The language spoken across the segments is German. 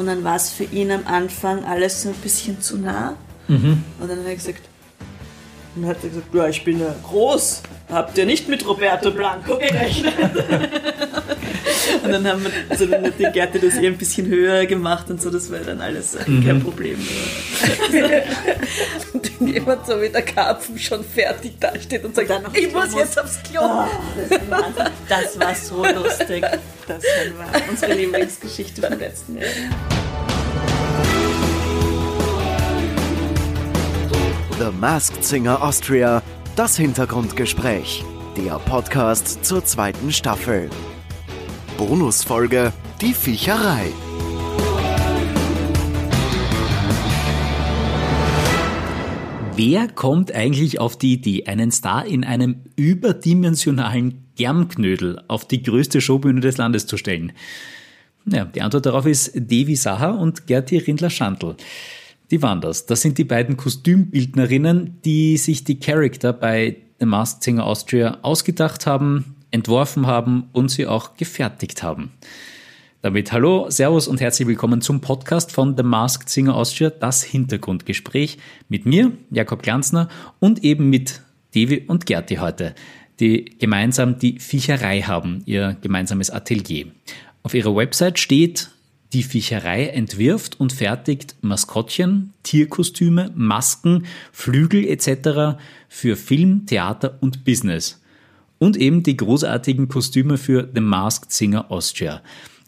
Und dann war es für ihn am Anfang alles so ein bisschen zu nah. Und dann hat er gesagt, und hat er gesagt, ja, ich bin ja groß. Habt ihr nicht mit Roberto Blanco gerechnet? und dann haben wir, dann hat die Gerte das eher ein bisschen höher gemacht und so, das war dann alles äh, kein Problem. Und wenn jemand so wie der Karpfen schon fertig dasteht und sagt, dann noch ich muss jetzt aufs Klo. Das, war, das war so lustig. Das war unsere Lieblingsgeschichte vom letzten Jahr. The Masked Singer Austria, das Hintergrundgespräch. Der Podcast zur zweiten Staffel. Bonusfolge Die Viecherei. Wer kommt eigentlich auf die Idee, einen Star in einem überdimensionalen Germknödel auf die größte Showbühne des Landes zu stellen? Ja, die Antwort darauf ist Devi Saha und Gerti Rindler-Schandl. Die waren das. Das sind die beiden Kostümbildnerinnen, die sich die Charakter bei The Masked Singer Austria ausgedacht haben, entworfen haben und sie auch gefertigt haben. Damit hallo, servus und herzlich willkommen zum Podcast von The Masked Singer Austria, das Hintergrundgespräch mit mir, Jakob Glanzner und eben mit Devi und Gerti heute, die gemeinsam die Viecherei haben, ihr gemeinsames Atelier. Auf ihrer Website steht, die Viecherei entwirft und fertigt Maskottchen, Tierkostüme, Masken, Flügel etc. für Film, Theater und Business. Und eben die großartigen Kostüme für The Masked Singer Austria.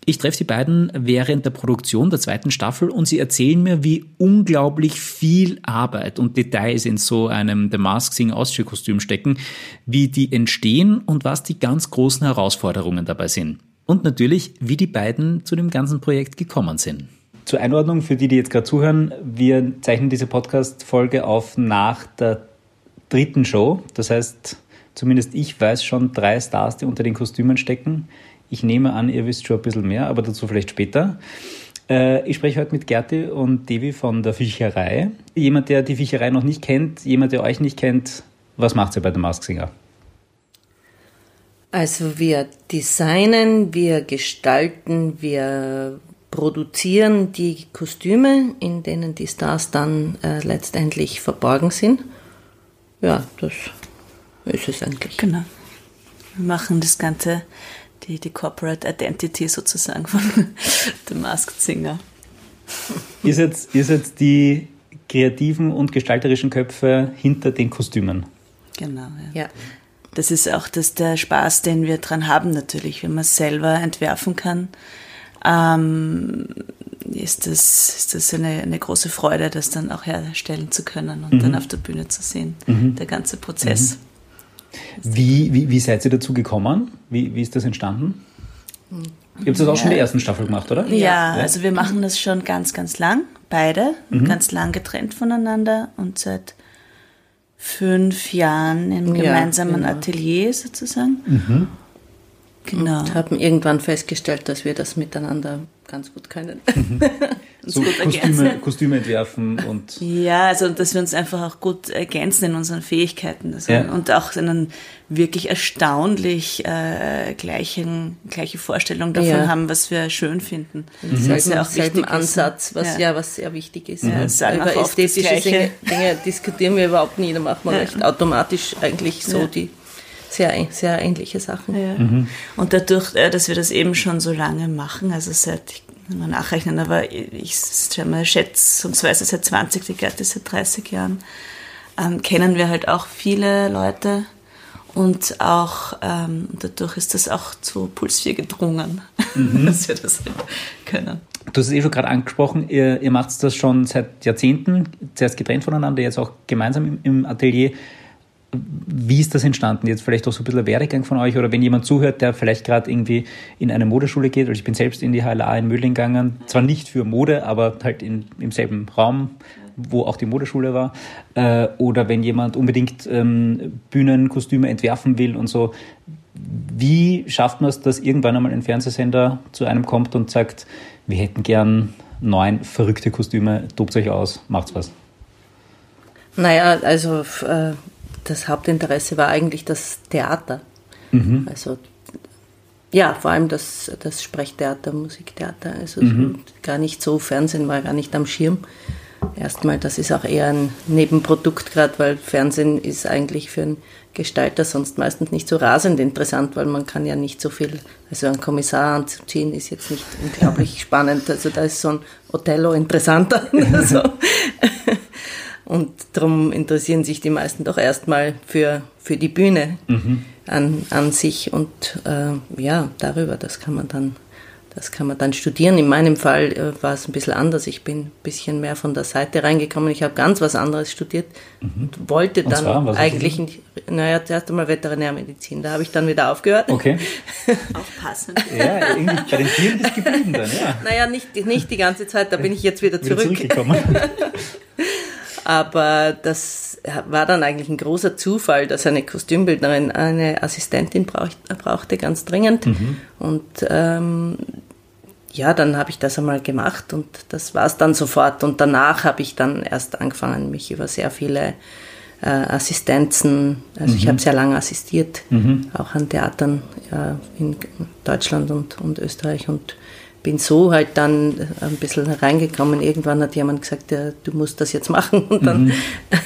Ich treffe die beiden während der Produktion der zweiten Staffel und sie erzählen mir, wie unglaublich viel Arbeit und Details in so einem The Masked Singer Austria Kostüm stecken, wie die entstehen und was die ganz großen Herausforderungen dabei sind. Und natürlich, wie die beiden zu dem ganzen Projekt gekommen sind. Zur Einordnung für die, die jetzt gerade zuhören, wir zeichnen diese Podcast-Folge auf nach der dritten Show. Das heißt, zumindest ich weiß schon drei Stars, die unter den Kostümen stecken. Ich nehme an, ihr wisst schon ein bisschen mehr, aber dazu vielleicht später. Äh, Ich spreche heute mit Gerti und Devi von der Viecherei. Jemand, der die Viecherei noch nicht kennt, jemand, der euch nicht kennt, was macht ihr bei der Mask Singer? Also wir designen, wir gestalten, wir produzieren die Kostüme, in denen die Stars dann äh, letztendlich verborgen sind. Ja, das ist es eigentlich. Genau. Wir machen das Ganze, die, die Corporate Identity sozusagen von The Masked Singer. Ihr seid, ihr seid die kreativen und gestalterischen Köpfe hinter den Kostümen. Genau, ja. Ja. Das ist auch das, der Spaß, den wir dran haben natürlich, wenn man es selber entwerfen kann. Ähm, ist das, ist das eine, eine große Freude, das dann auch herstellen zu können und dann auf der Bühne zu sehen, der ganze Prozess. Wie, wie, wie seid ihr dazu gekommen? Wie, wie ist das entstanden? Ihr habt das auch schon in der ersten Staffel gemacht, oder? Ja, also wir machen das schon ganz, ganz lang, beide, ganz lang getrennt voneinander und seit fünf Jahren im Ja, gemeinsamen genau. Atelier sozusagen. Genau. Und haben irgendwann festgestellt, dass wir das miteinander ganz gut können. So gut Kostüme. Kostüme entwerfen und Ja, also dass wir uns einfach auch gut ergänzen in unseren Fähigkeiten also, Ja. und auch einen wirklich erstaunlich äh, gleichen, gleiche Vorstellung davon Ja. haben, was wir schön finden. selben, Was ja auch selben wichtig ist. Ansatz, was ja. Ja. was sehr wichtig ist. Auch Über das ästhetische Dinge, Gleiche. Dinge diskutieren wir überhaupt nie, da machen wir recht automatisch eigentlich so Ja. die sehr, sehr ähnliche Sachen. Ja. Und dadurch, äh, dass wir das eben schon so lange machen, also seit, ich kann mal nachrechnen, aber ich schätzungsweise seit 20, die Gerte seit 30 Jahren, ähm, kennen wir halt auch viele Leute und auch ähm, dadurch ist das auch zu Puls 4 gedrungen, dass wir das halt können. Du hast es eh schon gerade angesprochen, ihr, ihr macht das schon seit Jahrzehnten, zuerst getrennt voneinander, jetzt auch gemeinsam im, im Atelier. Wie ist das entstanden? Jetzt vielleicht auch so ein bisschen Werdegang von euch oder wenn jemand zuhört, der vielleicht gerade irgendwie in eine Modeschule geht, also ich bin selbst in die HLA in Mödling gegangen, zwar nicht für Mode, aber halt in, im selben Raum, wo auch die Modeschule war, äh, oder wenn jemand unbedingt ähm, Bühnenkostüme entwerfen will und so. Wie schafft man es, dass irgendwann einmal ein Fernsehsender zu einem kommt und sagt, wir hätten gern neun verrückte Kostüme, tobt euch aus, macht's was. Naja, also äh, das Hauptinteresse war eigentlich das Theater. Also Ja, vor allem das, das Sprechtheater, Musiktheater. Also mhm. gar nicht so, Fernsehen war gar nicht am Schirm. Erstmal, das ist auch eher ein Nebenprodukt gerade, weil Fernsehen ist eigentlich für einen Gestalter sonst meistens nicht so rasend interessant, weil man kann ja nicht so viel, also einen Kommissar anzuziehen ist jetzt nicht unglaublich spannend. Also da ist so ein Othello interessanter. so. Und darum interessieren sich die meisten doch erstmal für, für die Bühne mhm. an, an sich und äh, ja, darüber, das kann man dann das kann man dann studieren. In meinem Fall äh, war es ein bisschen anders. Ich bin ein bisschen mehr von der Seite reingekommen. Ich habe ganz was anderes studiert mhm. und wollte dann und zwar, eigentlich, naja, zuerst einmal Veterinärmedizin. Da habe ich dann wieder aufgehört. Okay. Aufpassen. Ja, irgendwie bei den Tieren ist geblieben dann, ja. Naja, nicht, nicht die ganze Zeit, da bin ich jetzt wieder zurück. Wieder zurückgekommen. Aber das war dann eigentlich ein großer Zufall, dass eine Kostümbildnerin eine Assistentin brauch, brauchte, ganz dringend. Mhm. Und ähm, ja, dann habe ich das einmal gemacht und das war es dann sofort. Und danach habe ich dann erst angefangen, mich über sehr viele äh, Assistenzen, also mhm. ich habe sehr lange assistiert, mhm. auch an Theatern ja, in Deutschland und, und Österreich und bin so halt dann ein bisschen reingekommen. Irgendwann hat jemand gesagt, ja, du musst das jetzt machen und dann mhm.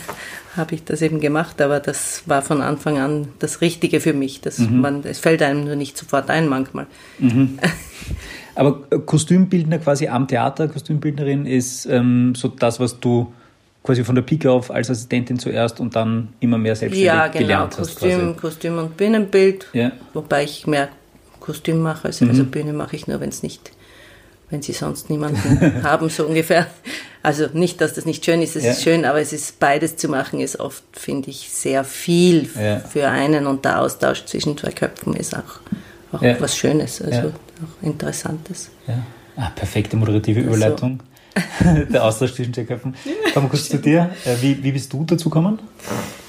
habe ich das eben gemacht, aber das war von Anfang an das Richtige für mich. Das mhm. man, es fällt einem nur nicht sofort ein manchmal. Mhm. Aber Kostümbildner quasi am Theater, Kostümbildnerin ist ähm, so das, was du quasi von der Pike auf als Assistentin zuerst und dann immer mehr selbstständig ja, genau. gelernt hast. Kostüm, quasi. Kostüm und Bühnenbild, ja. wobei ich mehr Kostüm mache, also, mhm. also Bühne mache ich nur, wenn es nicht wenn sie sonst niemanden haben, so ungefähr. Also nicht, dass das nicht schön ist, es ja. ist schön, aber es ist beides zu machen, ist oft, finde ich, sehr viel ja. für einen und der Austausch zwischen zwei Köpfen ist auch, auch ja. was Schönes, also auch Interessantes. Ja. Ah, perfekte moderative also Überleitung. der Austausch zwischen zwei Köpfen. Kommen wir kurz zu dir. Äh, wie, wie bist du dazu gekommen?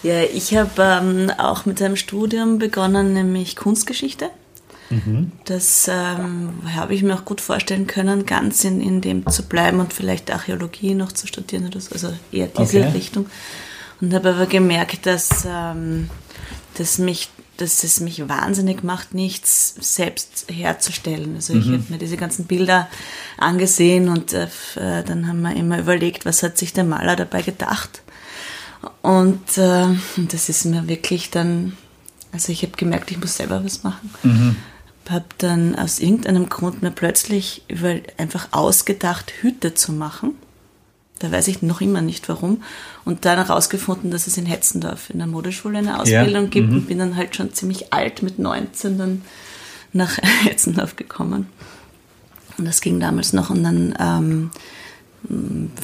Ja, ich habe ähm, auch mit einem Studium begonnen, nämlich Kunstgeschichte. Mhm. Das ähm, habe ich mir auch gut vorstellen können, ganz in, in dem zu bleiben und vielleicht Archäologie noch zu studieren oder so, also eher diese okay. Richtung. Und habe aber gemerkt, dass, ähm, dass, mich, dass es mich wahnsinnig macht, nichts selbst herzustellen. Also mhm. ich habe mir diese ganzen Bilder angesehen und äh, äh, dann haben wir immer überlegt, was hat sich der Maler dabei gedacht. Und äh, das ist mir wirklich dann, also ich habe gemerkt, ich muss selber was machen. Mhm habe dann aus irgendeinem Grund mir plötzlich über einfach ausgedacht, Hüte zu machen. Da weiß ich noch immer nicht warum. Und dann herausgefunden, dass es in Hetzendorf in der Modeschule eine Ausbildung ja. gibt mhm. und bin dann halt schon ziemlich alt mit 19 dann nach Hetzendorf gekommen. Und das ging damals noch und dann ähm,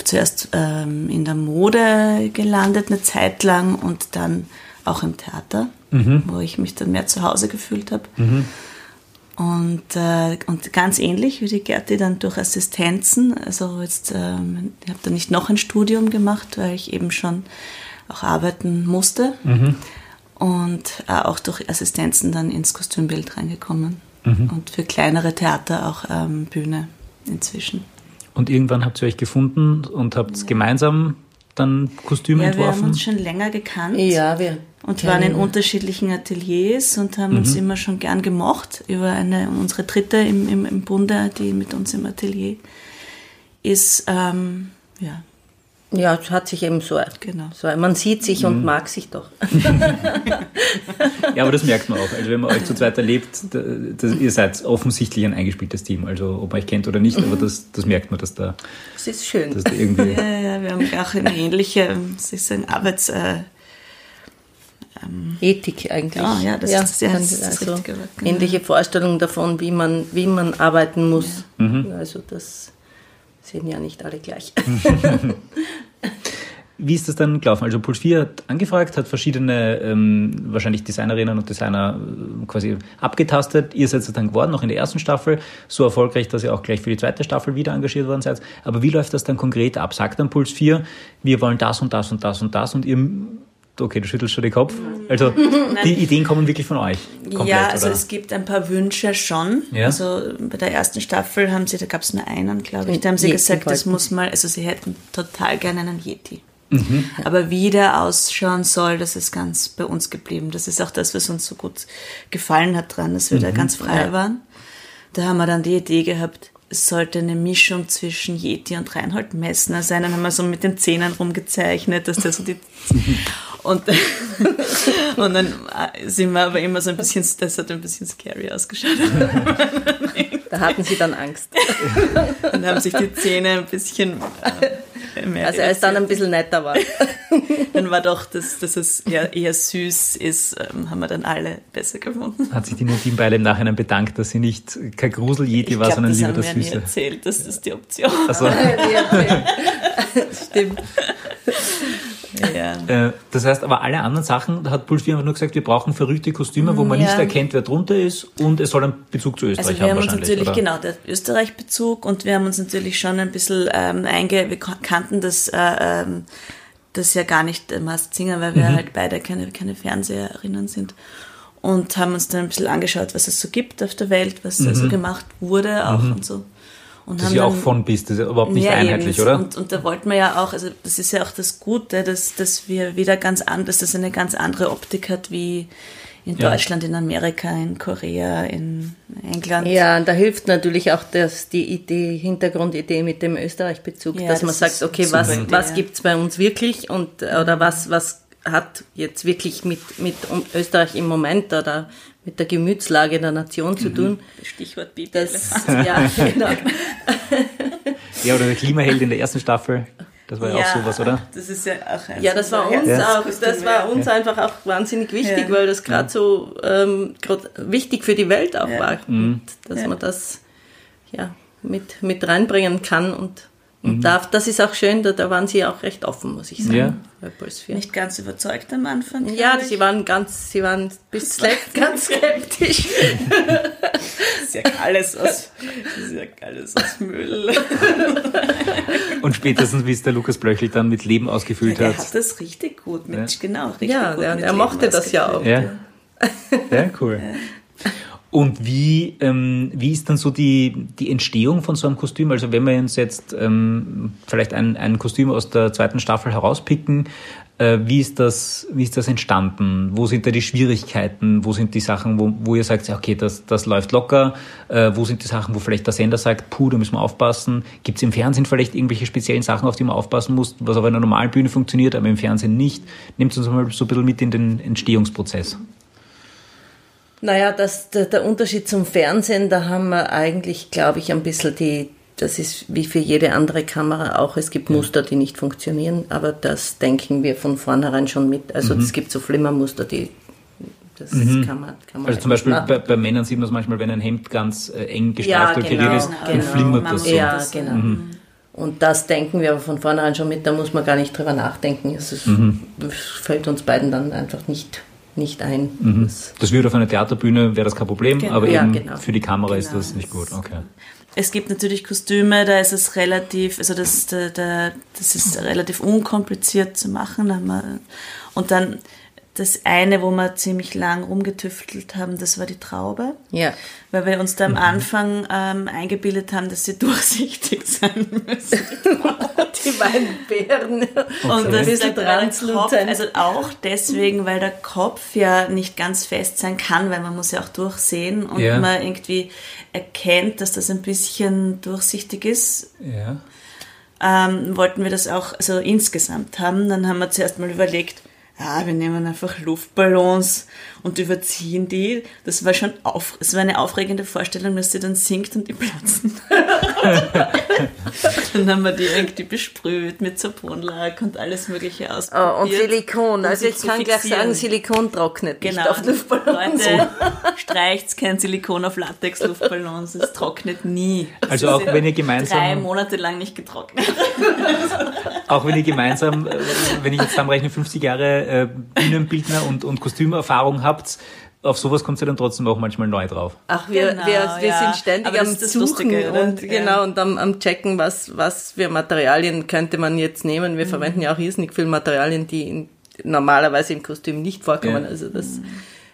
zuerst ähm, in der Mode gelandet eine Zeit lang und dann auch im Theater, mhm. wo ich mich dann mehr zu Hause gefühlt habe. Mhm. Und, äh, und ganz ähnlich wie die Gerti dann durch Assistenzen. Also jetzt, ähm, ich habe da nicht noch ein Studium gemacht, weil ich eben schon auch arbeiten musste. Mhm. Und äh, auch durch Assistenzen dann ins Kostümbild reingekommen. Mhm. Und für kleinere Theater auch ähm, Bühne inzwischen. Und irgendwann habt ihr euch gefunden und habt ja. gemeinsam dann Kostüme ja, entworfen? Wir haben uns schon länger gekannt. Ja, wir und waren in unterschiedlichen Ateliers und haben mhm. uns immer schon gern gemocht über eine unsere dritte im, im, im Bunde, die mit uns im Atelier ist. Ähm, ja. Ja, es hat sich eben so. Genau. so man sieht sich mhm. und mag sich doch. ja, aber das merkt man auch. Also wenn man euch zu zweit erlebt, das, ihr seid offensichtlich ein eingespieltes Team. Also ob man euch kennt oder nicht, aber das, das merkt man, dass da. Das ist schön. Dass da irgendwie ja, ja, wir haben auch eine ähnliche, es ist ein Arbeits äh, ähm, Ethik eigentlich. Ah, ja, das ja, ist, ja, das ist also Wort, genau. Ähnliche Vorstellungen davon, wie man, wie man arbeiten muss. Ja. Mhm. Also das sehen ja nicht alle gleich. Wie ist das dann gelaufen? Also Puls 4 hat angefragt, hat verschiedene ähm, wahrscheinlich Designerinnen und Designer äh, quasi abgetastet. Ihr seid es dann geworden, noch in der ersten Staffel, so erfolgreich, dass ihr auch gleich für die zweite Staffel wieder engagiert worden seid. Aber wie läuft das dann konkret ab? Sagt dann Puls 4, wir wollen das und das und das und das und ihr Okay, du schüttelst schon den Kopf. Also die Ideen kommen wirklich von euch. Komplett, ja, also oder? es gibt ein paar Wünsche schon. Ja? Also bei der ersten Staffel haben sie, da gab es nur einen, glaube ich, da haben sie Yeti gesagt, das muss mal, also sie hätten total gerne einen Yeti. Mhm. Aber wie der ausschauen soll, das ist ganz bei uns geblieben. Das ist auch das, was uns so gut gefallen hat dran, dass wir mhm. da ganz frei ja. waren. da haben wir dann die Idee gehabt, es sollte eine Mischung zwischen Yeti und Reinhold Messner sein. Dann haben wir so mit den Zähnen rumgezeichnet, dass der so die und, und dann sind wir aber immer so ein bisschen, das hat ein bisschen scary ausgeschaut. Da hatten sie dann Angst. Dann haben sich die Zähne ein bisschen äh, mehr Also als dann ein bisschen netter war. Dann war doch, dass, dass es eher, eher süß ist, ähm, haben wir dann alle besser gefunden. Hat sich die Nadine Beile im Nachhinein bedankt, dass sie nicht kein Grusel-Yeti war, sondern lieber das Süße? Ich habe erzählt, das ist die Option. Also. Stimmt. Ja. Äh, das heißt, aber alle anderen Sachen, da hat Pulf einfach nur gesagt, wir brauchen verrückte Kostüme, wo man ja. nicht erkennt, wer drunter ist und es soll einen Bezug zu Österreich also wir haben. uns natürlich, oder? genau, der Österreich-Bezug und wir haben uns natürlich schon ein bisschen ähm, einge... Wir kannten das, äh, ähm, das ja gar nicht äh, Mast Singer, weil wir mhm. halt beide keine, keine Fernseherinnen sind und haben uns dann ein bisschen angeschaut, was es so gibt auf der Welt, was mhm. also gemacht wurde auch mhm. und so. Und das ist ja auch von bis, das ist überhaupt nicht einheitlich, oder? Und, und da wollten wir ja auch, also das ist ja auch das Gute, dass, dass wir wieder ganz anders, dass das eine ganz andere Optik hat wie in ja. Deutschland, in Amerika, in Korea, in England. Ja, und da hilft natürlich auch das, die Idee, Hintergrundidee mit dem Österreich-Bezug, ja, dass das man sagt, okay, was, Idee, was ja. gibt's bei uns wirklich und, oder was, was hat jetzt wirklich mit, mit Österreich im Moment oder mit der Gemütslage der Nation zu mhm. tun. Stichwort Baby das, ja, genau. ja, oder der Klimaheld in der ersten Staffel. Das war ja, ja, auch sowas, oder? Das ist ja auch ein Ja, das war uns ja. auch, das war uns ja. einfach auch wahnsinnig wichtig, weil das gerade so ähm, grad wichtig für die Welt auch war. Mhm. dass man das ja mit, mit reinbringen kann und und mhm. da, das ist auch schön, da, da waren sie auch recht offen, muss ich sagen. Ja. Nicht ganz überzeugt am Anfang. Ja, sie waren ganz, sie waren bis zuletzt ganz skeptisch. das ist ja alles aus, das ist ja alles aus Müll. Und spätestens, wie es der Lukas Blöchel dann mit Leben ausgefüllt ja, hat. Er hat das richtig gut mit, ja. genau, richtig ja, gut Ja, er mochte das ja auch. Ja, ja cool. Und wie, ähm, wie ist dann so die, die Entstehung von so einem Kostüm? Also wenn wir uns jetzt ähm, vielleicht ein, ein Kostüm aus der zweiten Staffel herauspicken, äh, wie, ist das, wie ist das entstanden? Wo sind da die Schwierigkeiten? Wo sind die Sachen, wo, wo ihr sagt, okay, das, das läuft locker? Äh, wo sind die Sachen, wo vielleicht der Sender sagt, puh, da müssen wir aufpassen? Gibt es im Fernsehen vielleicht irgendwelche speziellen Sachen, auf die man aufpassen muss, was auf einer normalen Bühne funktioniert, aber im Fernsehen nicht? Nehmt uns mal so ein bisschen mit in den Entstehungsprozess. Naja, das, der, der Unterschied zum Fernsehen, da haben wir eigentlich, glaube ich, ein bisschen die, das ist wie für jede andere Kamera auch, es gibt Muster, die nicht funktionieren, aber das denken wir von vornherein schon mit. Also mhm. es gibt so Flimmermuster, die das mhm. kann, man, kann man Also zum Beispiel bei, bei, Männern sieht man es manchmal, wenn ein Hemd ganz äh, eng gestreift ja, genau, ist, dann genau. flimmert das so. Ja, genau. Mhm. Und das denken wir aber von vornherein schon mit, da muss man gar nicht drüber nachdenken. Es ist, mhm. fällt uns beiden dann einfach nicht nicht ein. Mhm. Das, das würde auf einer Theaterbühne, wäre das kein Problem, genau. aber eben genau. für die Kamera genau. ist das nicht gut. Okay. Es gibt natürlich Kostüme, da ist es relativ, also das, da, da, das ist relativ unkompliziert zu machen. Und dann das eine, wo wir ziemlich lang rumgetüftelt haben, das war die Traube. Ja. Weil wir uns da am mhm. Anfang ähm, eingebildet haben, dass sie durchsichtig sein müssen. die beiden Beeren. Okay. Und das ist der Kopf, also auch deswegen, weil der Kopf ja nicht ganz fest sein kann, weil man muss ja auch durchsehen und ja. man irgendwie erkennt, dass das ein bisschen durchsichtig ist. Ja. Ähm, wollten wir das auch also insgesamt haben. Dann haben wir zuerst mal überlegt, ja, wir nehmen einfach Luftballons und überziehen die. Das war schon auf, es war eine aufregende Vorstellung, dass sie dann singt und die platzen. dann haben wir die irgendwie besprüht mit Sabonlack und alles mögliche ausprobiert. Oh, und Silikon. Also ich kann gleich sagen, Silikon trocknet genau. nicht auf Luftballons. Leute, streicht kein Silikon auf Latex-Luftballons. Es trocknet nie. Also auch wenn ihr gemeinsam... Drei Monate lang nicht getrocknet. auch wenn ihr gemeinsam, äh, wenn ich jetzt zusammenrechne, 50 Jahre äh, Bühnenbildner und, und Kostümerfahrung habt, auf sowas kommt ihr dann trotzdem auch manchmal neu drauf. Ach, wir, genau, wir, wir ja. sind ständig am Suchen Lustige, und ja. genau und am, am checken, was, was für Materialien könnte man jetzt nehmen. Wir mhm. verwenden ja auch riesig viel Materialien, die in, normalerweise im Kostüm nicht vorkommen. Ja. Also das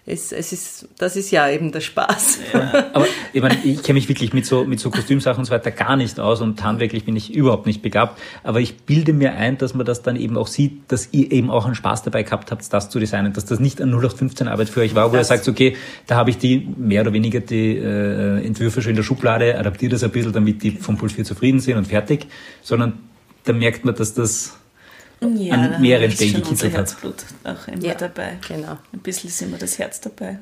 es, es ist, das ist ja eben der Spaß. Ja, aber ich, meine, ich kenne mich wirklich mit so, mit so Kostümsachen und so weiter gar nicht aus und handwerklich bin ich überhaupt nicht begabt. Aber ich bilde mir ein, dass man das dann eben auch sieht, dass ihr eben auch einen Spaß dabei gehabt habt, das zu designen, dass das nicht eine 0815 Arbeit für euch war, wo das ihr sagt, okay, da habe ich die mehr oder weniger die äh, Entwürfe schon in der Schublade, adaptiere das ein bisschen, damit die vom Puls 4 zufrieden sind und fertig, sondern da merkt man, dass das ja, an mehreren Stellen gekitzelt hat. Herzblut auch immer ja, dabei. Genau. Ein bisschen ist immer das Herz dabei.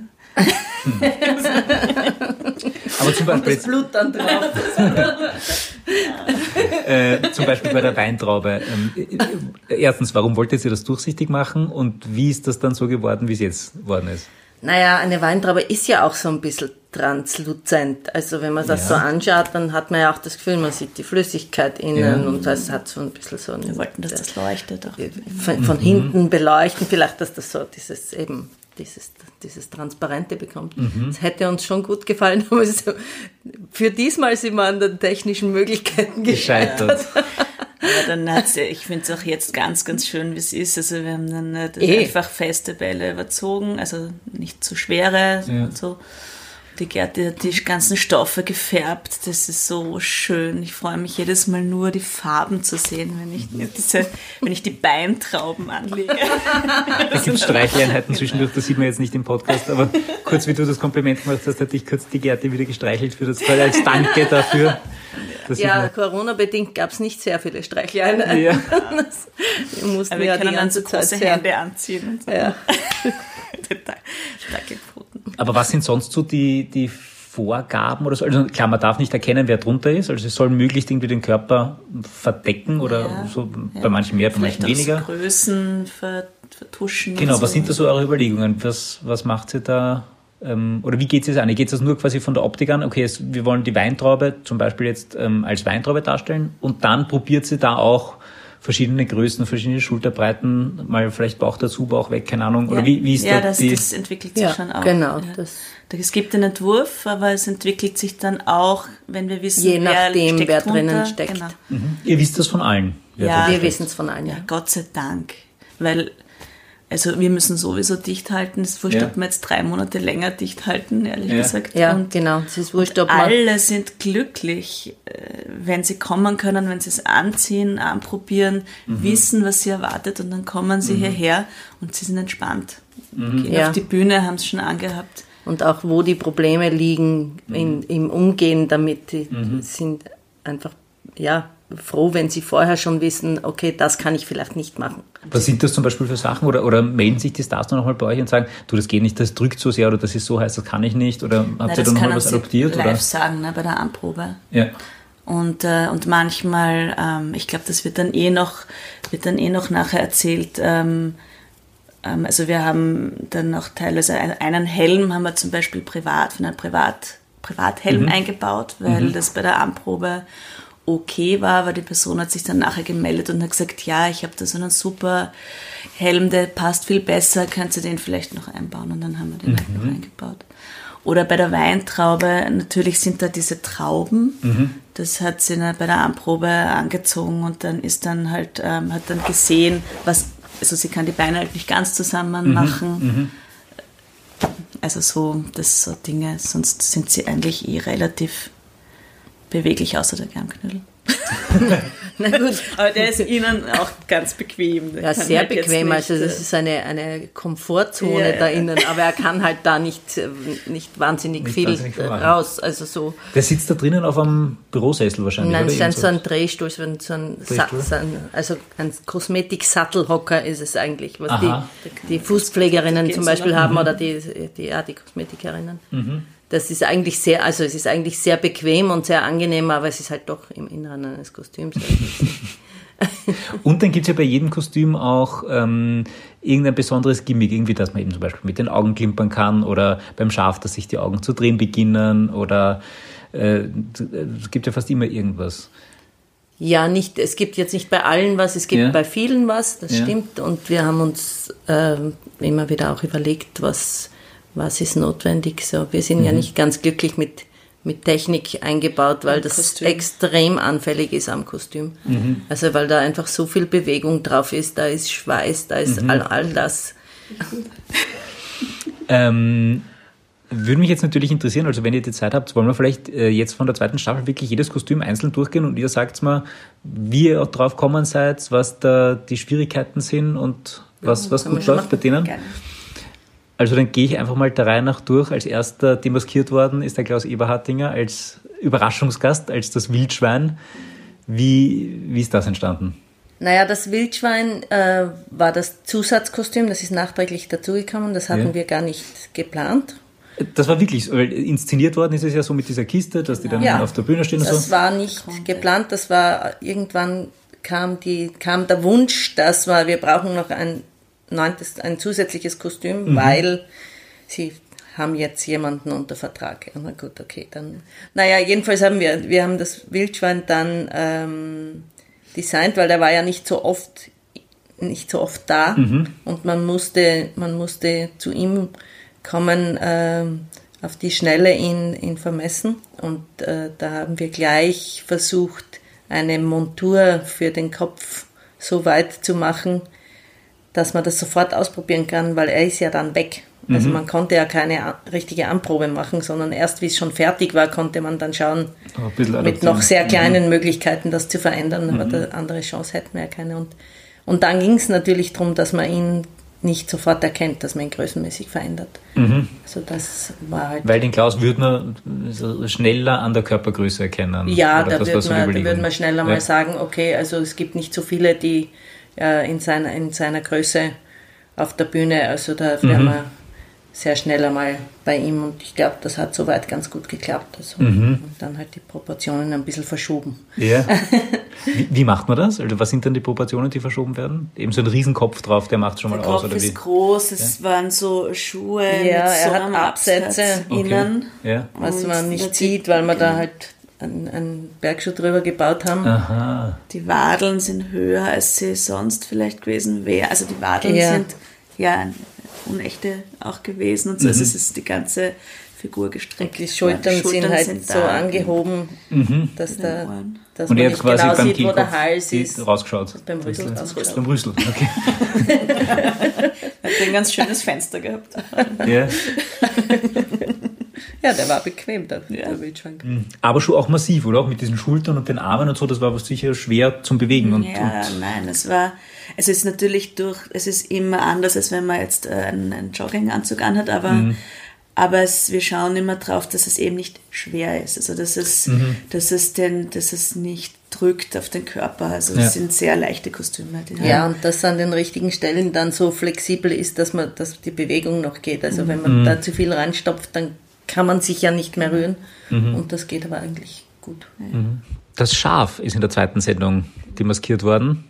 Aber zum Beispiel das Blut dann drauf. äh, zum Beispiel bei der Weintraube. Ähm, äh, erstens, warum wolltet ihr das durchsichtig machen und wie ist das dann so geworden, wie es jetzt geworden ist? Naja, eine Weintraube ist ja auch so ein bisschen transluzent. Also wenn man das ja. so anschaut, dann hat man ja auch das Gefühl, man sieht die Flüssigkeit innen ja. und das hat so ein bisschen so ein... Wir wollten, dass das leuchtet. Auch. Von, von mhm. hinten beleuchten, vielleicht, dass das so dieses eben dieses, dieses Transparente bekommt. Mhm. Das hätte uns schon gut gefallen, aber für diesmal sind wir an den technischen Möglichkeiten gescheitert. Aber dann hat's ja, ich finde es auch jetzt ganz, ganz schön, wie es ist. Also wir haben dann e. einfach feste Bälle überzogen, also nicht zu schwere ja. und so. Die Gerte hat die ganzen Stoffe gefärbt. Das ist so schön. Ich freue mich jedes Mal nur, die Farben zu sehen, wenn ich, diese, wenn ich die Beintrauben anlege. Da gibt es Streichleinheiten zwischendurch, das sieht man jetzt nicht im Podcast, aber kurz wie du das Kompliment gemacht hast, hat dich kurz die Gerte wieder gestreichelt für das als Danke dafür. Ja, Corona-bedingt gab es nicht sehr viele Streichleine. Ja. wir mussten Aber wir ja können die ganze dann so große Zeit Hände anziehen. Und so. Ja. Aber was sind sonst so die, die Vorgaben oder so? Also klar, man darf nicht erkennen, wer drunter ist. Also es soll möglichst irgendwie den Körper verdecken oder ja, so ja. bei manchen mehr, bei Vielleicht manchen weniger. Größen vertuschen. Genau, was sind da so eure Überlegungen? Was, was macht ihr da? Ähm, oder wie geht es an? Geht es nur quasi von der Optik an? Okay, es, wir wollen die Weintraube zum Beispiel jetzt ähm, als Weintraube darstellen und dann probiert sie da auch verschiedene Größen, verschiedene Schulterbreiten, mal vielleicht Bauch dazu, Bauch weg, keine Ahnung. Oder wie, wie ist ja, da das, das entwickelt sich ja, schon auch. Genau. Ja. Das es gibt einen Entwurf, aber es entwickelt sich dann auch, wenn wir wissen, Je nachdem, wer, wer drinnen steckt. Genau. Mhm. Ihr wisst das von allen? Ja, wir wissen es von allen, ja. Gott sei Dank. Weil also wir müssen sowieso dicht halten. Es ist wurscht, ja. ob wir jetzt drei Monate länger dicht halten, ehrlich ja. gesagt. Ja, und, genau. Es ist wurscht, ob alle sind glücklich, äh, wenn sie kommen können, wenn sie es anziehen, anprobieren, mhm. wissen, was sie erwartet und dann kommen sie mhm. hierher und sie sind entspannt. Mhm. Gehen ja. auf die Bühne, haben es schon angehabt. Und auch wo die Probleme liegen in, mhm. im Umgehen damit, die mhm. sind einfach, ja, froh, wenn sie vorher schon wissen, okay, das kann ich vielleicht nicht machen. Was sind das zum Beispiel für Sachen? Oder, oder melden sich die Stars dann nochmal bei euch und sagen, du, das geht nicht, das drückt so sehr oder das ist so heiß, das kann ich nicht? Oder habt ihr dann nochmal was adoptiert? live oder? sagen, ne, bei der Anprobe. Ja. Und, äh, und manchmal, ähm, ich glaube, das wird dann eh noch, wird dann eh noch nachher erzählt, ähm, ähm, also wir haben dann noch teilweise einen Helm haben wir zum Beispiel privat, von einem Privat, Privathelm mhm. eingebaut, weil mhm. das bei der Anprobe okay war, weil die Person hat sich dann nachher gemeldet und hat gesagt, ja, ich habe da so einen super Helm, der passt viel besser, könnt ihr den vielleicht noch einbauen? Und dann haben wir den mhm. halt noch eingebaut. Oder bei der Weintraube, natürlich sind da diese Trauben. Mhm. Das hat sie bei der Anprobe angezogen und dann ist dann halt, ähm, hat dann gesehen, was, also sie kann die Beine halt nicht ganz zusammen mhm. machen. Mhm. Also so, das so Dinge, sonst sind sie eigentlich eh relativ beweglich außer der Germknödel. Na gut. Aber der ist Ihnen auch ganz bequem. Der ja, sehr halt bequem. Also das äh, ist eine, eine Komfortzone ja, da innen, aber er kann halt da nicht, äh, nicht wahnsinnig nicht viel wahnsinnig raus. Also so. Der sitzt da drinnen auf einem Bürosessel wahrscheinlich. Nein, es ist so ein Drehstuhl, so ein, so ein, also ein Kosmetik-Sattelhocker ist es eigentlich, was die, die Fußpflegerinnen zum Beispiel haben mhm. oder die, die, ja, die Kosmetikerinnen. Mhm das ist eigentlich sehr, also es ist eigentlich sehr bequem und sehr angenehm, aber es ist halt doch im Inneren eines Kostüms. und dann gibt es ja bei jedem Kostüm auch ähm, irgendein besonderes Gimmick, irgendwie, dass man eben zum Beispiel mit den Augen klimpern kann oder beim Schaf, dass sich die Augen zu drehen beginnen oder äh, es gibt ja fast immer irgendwas. Ja, nicht, es gibt jetzt nicht bei allen was, es gibt ja. bei vielen was, das ja. stimmt. Und wir haben uns äh, immer wieder auch überlegt, was was ist notwendig. So, wir sind mhm. ja nicht ganz glücklich mit, mit Technik eingebaut, weil das Kostüm. extrem anfällig ist am Kostüm. Mhm. Also weil da einfach so viel Bewegung drauf ist, da ist Schweiß, da ist mhm. all, all das. Ähm, würde mich jetzt natürlich interessieren, also wenn ihr die Zeit habt, wollen wir vielleicht äh, jetzt von der zweiten Staffel wirklich jedes Kostüm einzeln durchgehen und ihr sagt mal, wie ihr drauf gekommen seid, was da die Schwierigkeiten sind und was, was gut läuft bei denen. Gerne. Also dann gehe ich einfach mal der Reihe nach durch. Als erster demaskiert worden ist der Klaus Eberhardinger als Überraschungsgast, als das Wildschwein. Wie, wie ist das entstanden? Naja, das Wildschwein äh, war das Zusatzkostüm, das ist nachträglich dazugekommen, das hatten Ja. wir gar nicht geplant. Das war wirklich so, weil inszeniert worden ist es ja so mit dieser Kiste, dass die dann Ja. auf der Bühne stehen und Das so. war nicht geplant, das war irgendwann kam die kam der Wunsch, dass wir wir brauchen noch ein neuntes ein zusätzliches Kostüm, weil sie haben jetzt jemanden unter Vertrag. Na gut, okay, dann. Naja, jedenfalls haben wir wir haben das Wildschwein dann ähm, designt, weil der war ja nicht so oft nicht so oft da und man musste man musste zu ihm kommen ähm, auf die Schnelle ihn, ihn vermessen und äh, da haben wir gleich versucht eine Montur für den Kopf so weit zu machen, dass man das sofort ausprobieren kann, weil er ist ja dann weg. Also man konnte ja keine richtige Anprobe machen, sondern erst wie es schon fertig war, konnte man dann schauen, mit noch sehr kleinen Möglichkeiten das zu verändern, aber eine andere Chance hätten wir ja keine. Und, und dann ging es natürlich darum, dass man ihn nicht sofort erkennt, dass man ihn größenmäßig verändert. Also das war halt. Weil den Klaus würde man schneller an der Körpergröße erkennen. Ja, da würde man, da würd man schneller Ja. mal sagen, okay, also es gibt nicht so viele, die äh, in, seiner, in seiner Größe auf der Bühne, also da Mhm. wären wir sehr schnell einmal bei ihm und ich glaube, das hat soweit ganz gut geklappt. Also, Mhm. Und dann halt die Proportionen ein bisschen verschoben. Ja. Wie, wie macht man das? Also was sind dann die Proportionen, die verschoben werden? Eben so ein Riesenkopf drauf, der macht schon mal Der aus, Kopf oder wie? ist groß, es waren so Schuhe Ja, mit so er hat einem Absätze. Okay. innen. Ja. Was man nicht sieht, weil wir da halt einen, einen Bergschuh drüber gebaut haben. Aha. Die Wadeln sind höher, als sie sonst vielleicht gewesen wären. Also die Wadeln Ja. sind ja unechte auch gewesen und so ist es die ganze Figur gestreckt. Die Schultern, worden. sind halt sind so da. angehoben, dass, den da, dass Und man nicht quasi genau beim sieht, wo der Hals ist. rausgeschaut. Beim Rüssel rausgeschaut. Beim Rüssel, okay. Hat ein ganz schönes Fenster gehabt. ja. Ja, der war bequem, der, Ja. der Wildschwein. Aber schon auch massiv, oder? Auch mit diesen Schultern und den Armen und so, das war aber sicher schwer zum Bewegen. Und, Ja, und nein, es war, es ist natürlich durch, es ist immer anders, als wenn man jetzt äh, einen, einen Jogginganzug anhat, aber, Mhm. aber es, wir schauen immer drauf, dass es eben nicht schwer ist, also dass es, Mhm. dass es, den, dass es nicht drückt auf den Körper, also Ja. es sind sehr leichte Kostüme. Die Ja, haben- und das an den richtigen Stellen dann so flexibel ist, dass man, dass die Bewegung noch geht. Also wenn Mhm. man da zu viel reinstopft, dann kann man sich ja nicht mehr rühren. Mhm. Und das geht aber eigentlich gut. das Schaf ist in der zweiten Sendung demaskiert worden.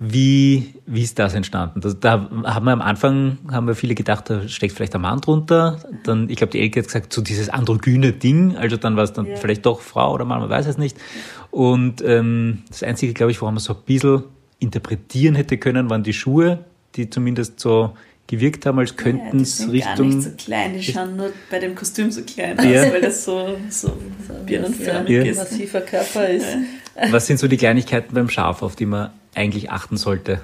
Wie, wie ist das entstanden? Das, da haben wir am Anfang, haben wir viele gedacht, da steckt vielleicht ein Mann drunter. Dann, ich glaube, die Elke hat gesagt, so dieses androgyne Ding. Also dann war es dann vielleicht doch Frau oder Mann, man weiß es nicht. Und ähm, das Einzige, glaube ich, woran man so ein bisschen interpretieren hätte können, waren die Schuhe, die zumindest so gewirkt haben, als ja, könnten die es sind Richtung... gar nicht so klein, die schauen nur bei dem Kostüm so klein Ja. aus, weil das so, so birnenförmig Ja. ist. Massiver Körper ist. Was sind so die Kleinigkeiten beim Schaf, auf die man eigentlich achten sollte?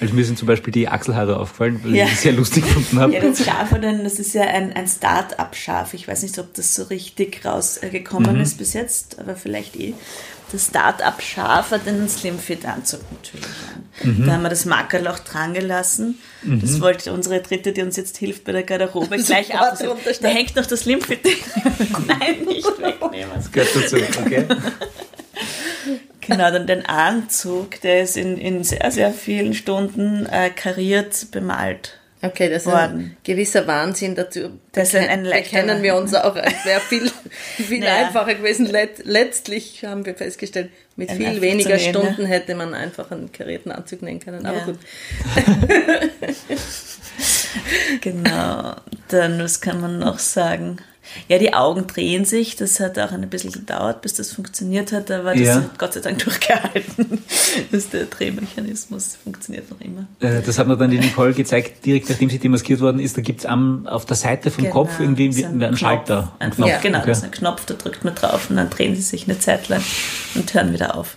Also mir sind zum Beispiel die Achselhaare aufgefallen, weil Ja. ich die sehr lustig gefunden habe. Ja, das Schaf, das ist ja ein, ein Start-up-Schaf. Ich weiß nicht, ob das so richtig rausgekommen ist bis jetzt, aber vielleicht eh. Das Start-up-Schaf hat einen Slimfit-Anzug natürlich an. Da haben wir das Makerloch dran gelassen. Das wollte unsere Dritte, die uns jetzt hilft bei der Garderobe, gleich ab. Da runterstellen. hängt noch das Slimfit. Nein, nicht wegnehmen. Gehört dazu, okay? Genau, dann den Anzug, der ist in, in sehr, sehr vielen Stunden äh, kariert bemalt. Okay, das ist Worden. ein gewisser Wahnsinn dazu. Das ist ein- bekennen wir uns auch. Es wäre viel, viel Naja. einfacher gewesen. Let, letztlich haben wir festgestellt, mit Ein viel weniger Stunden ne? hätte man einfach einen karierten Anzug nähen können. Aber Ja. gut. Genau. Dann, was kann man noch sagen? Ja, die Augen drehen sich. Das hat auch ein bisschen gedauert, bis das funktioniert hat, aber das Ja. hat Gott sei Dank durchgehalten. dass der Drehmechanismus funktioniert noch immer. Äh, Das hat mir dann die Nicole gezeigt, direkt nachdem sie demaskiert worden ist. Da gibt's am auf der Seite vom Genau, Kopf irgendwie so einen, ein Schalter. Einen Ein Knopf, Knopf. Genau, Okay. das ist ein Knopf, da drückt man drauf und dann drehen sie sich eine Zeit lang und hören wieder auf.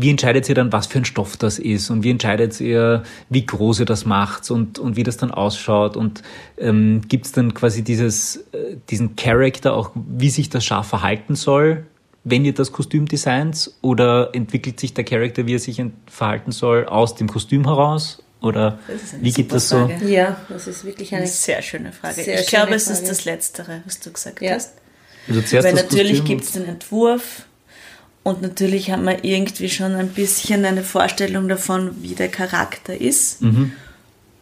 Wie entscheidet ihr dann, was für ein Stoff das ist und wie entscheidet ihr, wie groß ihr das macht und, und wie das dann ausschaut und ähm, gibt es dann quasi dieses, äh, diesen Charakter auch, wie sich das Schaf verhalten soll, wenn ihr das Kostüm designt oder entwickelt sich der Charakter, wie er sich verhalten soll, aus dem Kostüm heraus oder wie geht das so? Frage. Ja, das ist wirklich eine, eine sehr schöne Frage. Sehr ich glaube, es ist das Letztere, was du gesagt ja. hast. Also Weil natürlich gibt es den Entwurf und natürlich haben wir irgendwie schon ein bisschen eine Vorstellung davon, wie der Charakter ist. Mhm.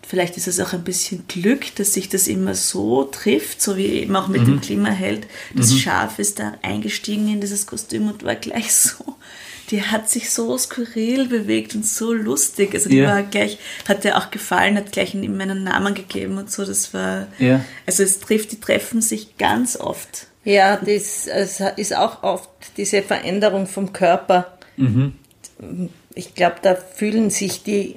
Vielleicht ist es auch ein bisschen Glück, dass sich das immer so trifft, so wie eben auch mit mhm. dem Klimaheld. Das mhm. Schaf ist da eingestiegen in dieses Kostüm und war gleich so die hat sich so skurril bewegt und so lustig. Also die ja. war gleich, hat dir auch gefallen, hat gleich ihm meinen Namen gegeben und so. Das war, ja. also es trifft, die treffen sich ganz oft. Ja, das, es ist auch oft diese Veränderung vom Körper. Mhm. Ich glaube, da fühlen sich die,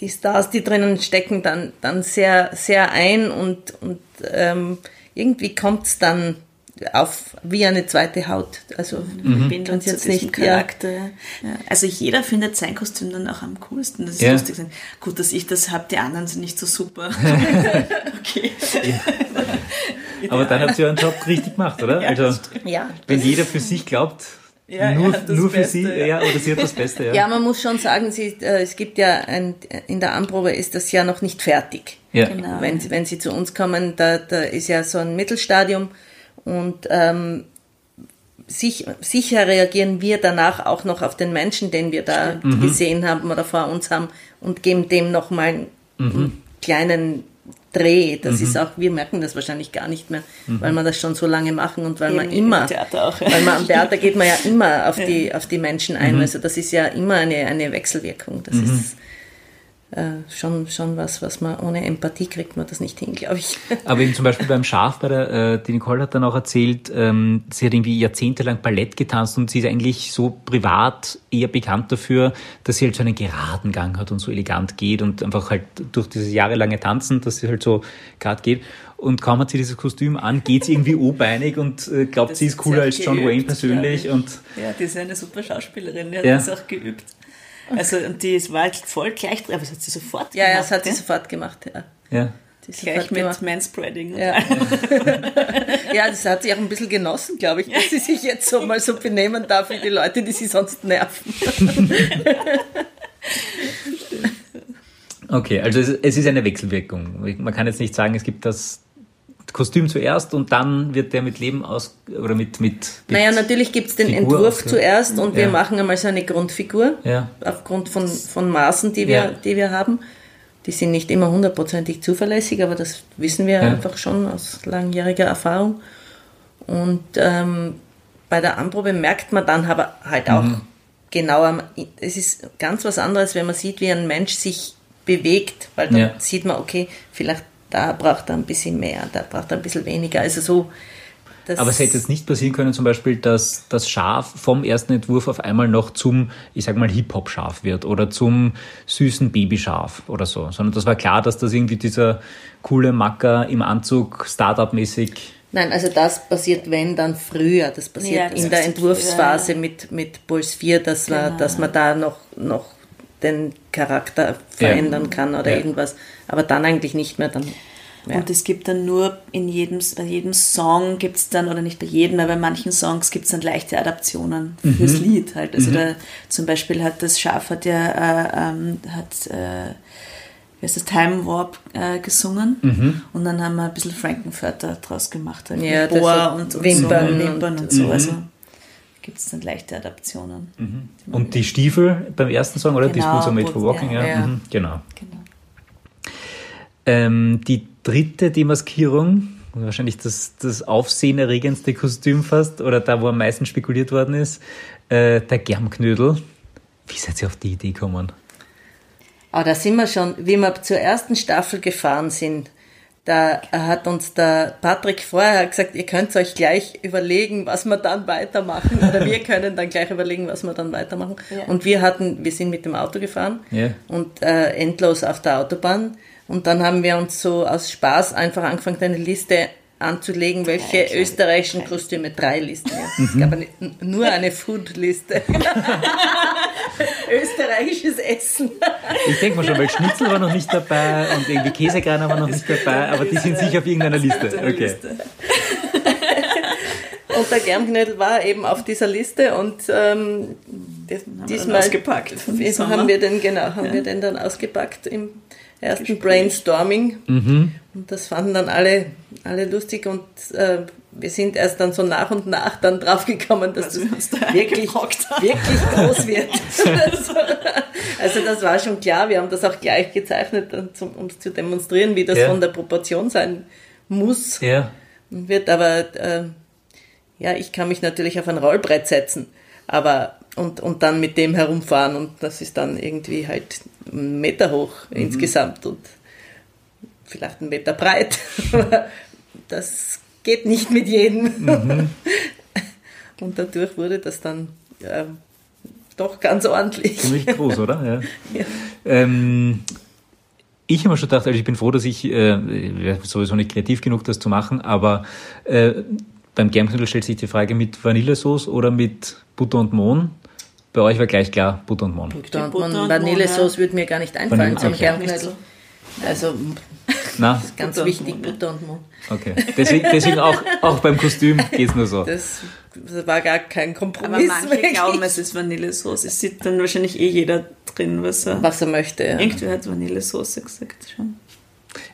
die Stars, die drinnen stecken, dann, dann sehr, sehr ein und, und ähm, irgendwie kommt es dann auf wie eine zweite Haut. Also mhm. Zu jetzt nicht Charakter. Ja. Also jeder findet sein Kostüm dann auch am coolsten. Das ist ja. lustig. Gut, dass ich das habe, die anderen sind nicht so super. okay. Ja. Aber dann hat sie ihren Job richtig gemacht, oder? also, wenn jeder für sich glaubt, ja, nur, nur für Beste, sie, ja. ja. oder sie hat das Beste, ja. Ja, man muss schon sagen, sie, äh, es gibt ja ein, in der Anprobe ist das ja noch nicht fertig. Ja. Genau. Wenn, wenn sie zu uns kommen, da, da ist ja so ein Mittelstadium und ähm, sich, sicher reagieren wir danach auch noch auf den Menschen, den wir da mhm. gesehen haben oder vor uns haben und geben dem nochmal einen, mhm. einen kleinen Dreh. Das mhm. ist auch, wir merken das wahrscheinlich gar nicht mehr, mhm. weil wir das schon so lange machen und weil Eben man immer, auch, ja. weil man am Theater geht man ja immer auf die, auf die Menschen ein. Mhm. Also das ist ja immer eine, eine Wechselwirkung. Das mhm. ist, äh, schon, schon was, was man ohne Empathie kriegt man das nicht hin, glaube ich. Aber eben zum Beispiel beim Schaf, bei der, äh, die Nicole hat dann auch erzählt, ähm, sie hat irgendwie jahrzehntelang Ballett getanzt und sie ist eigentlich so privat eher bekannt dafür, dass sie halt so einen geraden Gang hat und so elegant geht und einfach halt durch dieses jahrelange Tanzen, dass sie halt so gerade geht. Und kaum hat sie dieses Kostüm an, geht sie irgendwie obeinig und äh, glaubt, das sie ist cooler als John geübt, Wayne persönlich. Und ja, die ist eine super Schauspielerin, die hat ja. das auch geübt. Also, und die war halt voll gleich aber das hat sie sofort ja, gemacht. Ja, das hat sie sofort gemacht, ja. Ja. Gleich mit gemacht. Manspreading. Ja. ja, das hat sie auch ein bisschen genossen, glaube ich, dass sie sich jetzt so mal so benehmen darf wie die Leute, die sie sonst nerven. okay, also es ist eine Wechselwirkung. Man kann jetzt nicht sagen, es gibt das Kostüm zuerst und dann wird der mit Leben aus oder mit mit, mit Naja, natürlich gibt es den Figur Entwurf zuerst und ja. wir machen einmal so eine Grundfigur ja. aufgrund von, von Maßen, die wir, ja. die wir haben. Die sind nicht immer hundertprozentig zuverlässig, aber das wissen wir einfach schon aus langjähriger Erfahrung. Und ähm, bei der Anprobe merkt man dann aber halt auch mhm. genauer, es ist ganz was anderes, wenn man sieht, wie ein Mensch sich bewegt, weil dann sieht man, okay, vielleicht da braucht er ein bisschen mehr, da braucht er ein bisschen weniger. Also so. Aber es hätte jetzt nicht passieren können, zum Beispiel, dass das Schaf vom ersten Entwurf auf einmal noch zum, ich sag mal, Hip-Hop-Schaf wird oder zum süßen Babyschaf oder so, sondern das war klar, dass das irgendwie dieser coole Macker im Anzug, Startup-mäßig. Nein, also das passiert, wenn, dann früher. Das passiert ja, das in der Entwurfsphase mit, mit Puls 4, dass, genau. man, dass man da noch, noch den Charakter verändern ja. kann oder ja. irgendwas. Aber dann eigentlich nicht mehr. Dann, ja. Und es gibt dann nur in jedem, bei jedem Song gibt es dann, oder nicht bei jedem, aber bei manchen Songs gibt es dann leichte Adaptionen mhm. fürs Lied halt. Also mhm. da, zum Beispiel hat das Schaf hat ja äh, ähm, hat äh, wie heißt das, Time Warp äh, gesungen mhm. und dann haben wir ein bisschen Frankenfurter draus gemacht. Halt, ja, Bohr und, und, Wimpern, so, Wimpern und, und so. Also gibt es dann leichte Adaptionen. Mhm. Die und die Stiefel beim ersten Song, oder? Genau, die Boots are made for walking, ja. ja. Mhm. Genau. genau. Ähm, die dritte Demaskierung, wahrscheinlich das, das aufsehenerregendste Kostüm fast, oder da, wo am meisten spekuliert worden ist, äh, der Germknödel. Wie seid ihr auf die Idee gekommen? Aber da sind wir schon, wie wir zur ersten Staffel gefahren sind, da hat uns der Patrick vorher gesagt, ihr könnt euch gleich überlegen, was wir dann weitermachen. Oder wir können dann gleich überlegen, was wir dann weitermachen. Ja. Und wir hatten, wir sind mit dem Auto gefahren ja. und äh, endlos auf der Autobahn. Und dann haben wir uns so aus Spaß einfach angefangen, eine Liste anzulegen, welche Drei, österreichischen drei Kostüme, drei Listen. Ja. Es gab eine, nur eine Food-Liste. Österreichisches Essen. Ich denke mal schon, weil Schnitzel war noch nicht dabei und irgendwie Käsegraner war noch nicht dabei, aber die sind sicher auf irgendeiner Liste. Okay. Und der Germknödel war eben auf dieser Liste und ähm, diesmal haben wir den genau haben Ja. wir den dann ausgepackt im ersten Gespräch. Brainstorming Mhm. und das fanden dann alle alle lustig und äh, wir sind erst dann so nach und nach dann draufgekommen, dass Was das da wirklich wirklich groß wird. also das war schon klar. Wir haben das auch gleich gezeichnet, um es zu demonstrieren, wie das Ja. von der Proportion sein muss Ja. wird, aber äh, ja, ich kann mich natürlich auf ein Rollbrett setzen, aber und, und dann mit dem herumfahren und das ist dann irgendwie halt einen Meter hoch insgesamt und vielleicht einen Meter breit. das geht nicht mit jedem. Und dadurch wurde das dann ähm, doch ganz ordentlich. Ziemlich groß, oder? Ja. Ja. Ähm, ich habe mir schon gedacht, also ich bin froh, dass ich, äh, ich sowieso nicht kreativ genug, das zu machen, aber äh, beim Germknödel stellt sich die Frage mit Vanillesoße oder mit Butter und Mohn. Bei euch war gleich klar Butter und Mohn. Butter und Mohn. Ja. würde mir gar nicht einfallen zum okay. Germknödel. Also Na, ganz Butter wichtig, Mohn. Butter und Mohn. okay. Deswegen, deswegen auch, auch beim Kostüm geht's nur so. Das war gar kein Aber Kompromiss. manche wirklich. glauben, es ist Vanillesoße. Es sieht dann wahrscheinlich eh jeder drin, was er. was er möchte. Ja. Irgendwer hat Vanillesoße gesagt schon.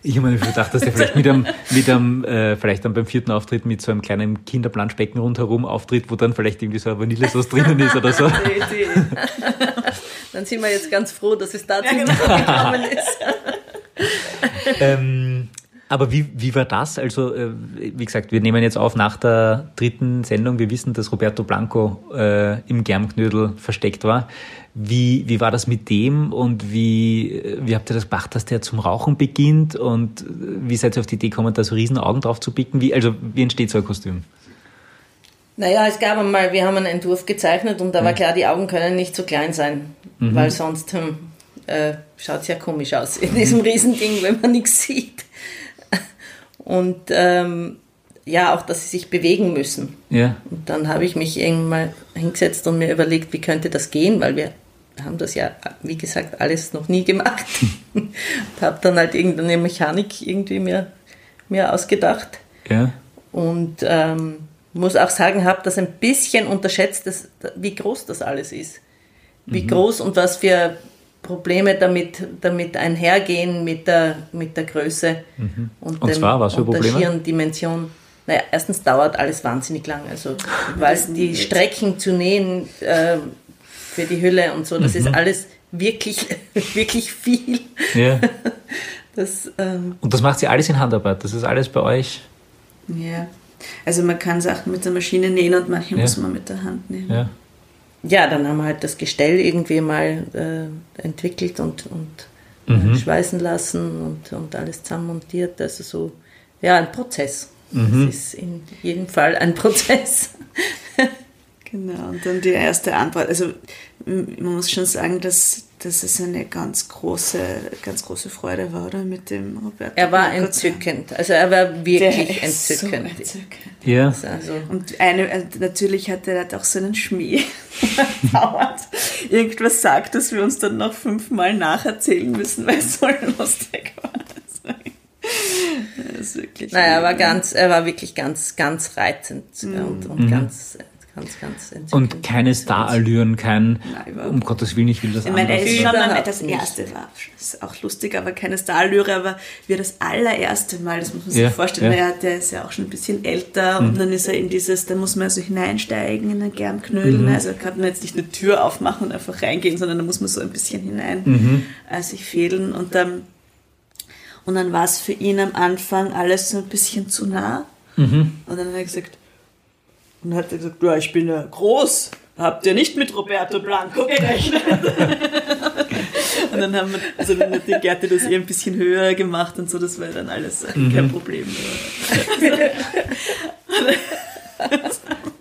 Ich habe mir gedacht, dass der vielleicht mit einem, mit einem äh, vielleicht dann beim vierten Auftritt mit so einem kleinen Kinderplanschbecken rundherum auftritt, wo dann vielleicht irgendwie so eine Vanillesoße drinnen ist oder so. Dann sind wir jetzt ganz froh, dass es dazu Ja, genau. gekommen ist. Ähm, aber wie, wie war das? Also, äh, wie gesagt, wir nehmen jetzt auf nach der dritten Sendung. Wir wissen, dass Roberto Blanco äh, im Germknödel versteckt war. Wie, wie war das mit dem und wie, äh, wie habt ihr das gemacht, dass der zum Rauchen beginnt und äh, wie seid ihr auf die Idee gekommen, da so riesen Augen drauf zu picken? Wie, also, wie entsteht so ein Kostüm? Naja, es gab einmal, wir haben einen Entwurf gezeichnet und da war klar, die Augen können nicht so klein sein, weil sonst hm, äh, schaut es ja komisch aus in diesem Riesending, wenn man nichts sieht. Und ähm, ja, auch, dass sie sich bewegen müssen. Ja. Und dann habe ich mich irgendwann mal hingesetzt und mir überlegt, wie könnte das gehen, weil wir haben das ja, wie gesagt, alles noch nie gemacht. und habe dann halt irgendeine Mechanik irgendwie mir, mir ausgedacht. Ja. Und ähm, muss auch sagen, habe das ein bisschen unterschätzt, dass, wie groß das alles ist. Wie groß und was für Probleme damit, damit einhergehen mit der, mit der Größe und, Und zwar, was für und der Probleme? schieren Dimension. Naja, erstens dauert alles wahnsinnig lang. Also, weil die Strecken zu nähen äh, für die Hülle und so, das ist alles wirklich, wirklich viel. ja. Das, ähm, Und das macht sie alles in Handarbeit. Das ist alles bei euch. ja. Also man kann Sachen mit der Maschine nähen und manche Ja. muss man mit der Hand nähen. Ja. Ja, dann haben wir halt das Gestell irgendwie mal äh, entwickelt und, und Mhm. äh, schweißen lassen und, und alles zusammenmontiert. Also so, ja, ein Prozess. Mhm. Das ist in jedem Fall ein Prozess. Genau, und dann die erste Antwort. Also man muss schon sagen, dass, dass es eine ganz große, ganz große Freude war, oder? Mit dem Roberto. Er war zusammen. entzückend. Also er war Der wirklich ist entzückend. So entzückend. Ja. Also, Und eine, äh, natürlich hat er hat auch so einen Schmäh. Irgendwas sagt, dass wir uns dann noch fünfmal nacherzählen müssen, weil es so lustig war. Das ist wirklich naja, er war ganz, er war wirklich ganz, ganz reizend und, und ganz, ganz, ganz entzückend. Mhm. Und keine Starallüren, kein, Nein, um Gottes Willen, ich will das Ich meine, er anders. ist schon mal, das erste war ist auch lustig, aber keine Starallüre, aber wir das allererste Mal, das muss man sich Ja, vorstellen, ja. er, der ist ja auch schon ein bisschen älter und dann ist er in dieses, da muss man also hineinsteigen in den Germknödel, Mhm. also kann man jetzt nicht eine Tür aufmachen und einfach reingehen, sondern da muss man so ein bisschen hinein Mhm. äh, sich fehlen und dann, und dann war es für ihn am Anfang alles so ein bisschen zu nah Mhm. und dann hat er gesagt, und dann hat er gesagt, ja, ich bin ja groß. Habt ihr nicht mit Roberto Blanco gerechnet? und dann haben wir, also dann hat die Gerte das eh ein bisschen höher gemacht und so, das war dann alles kein Problem.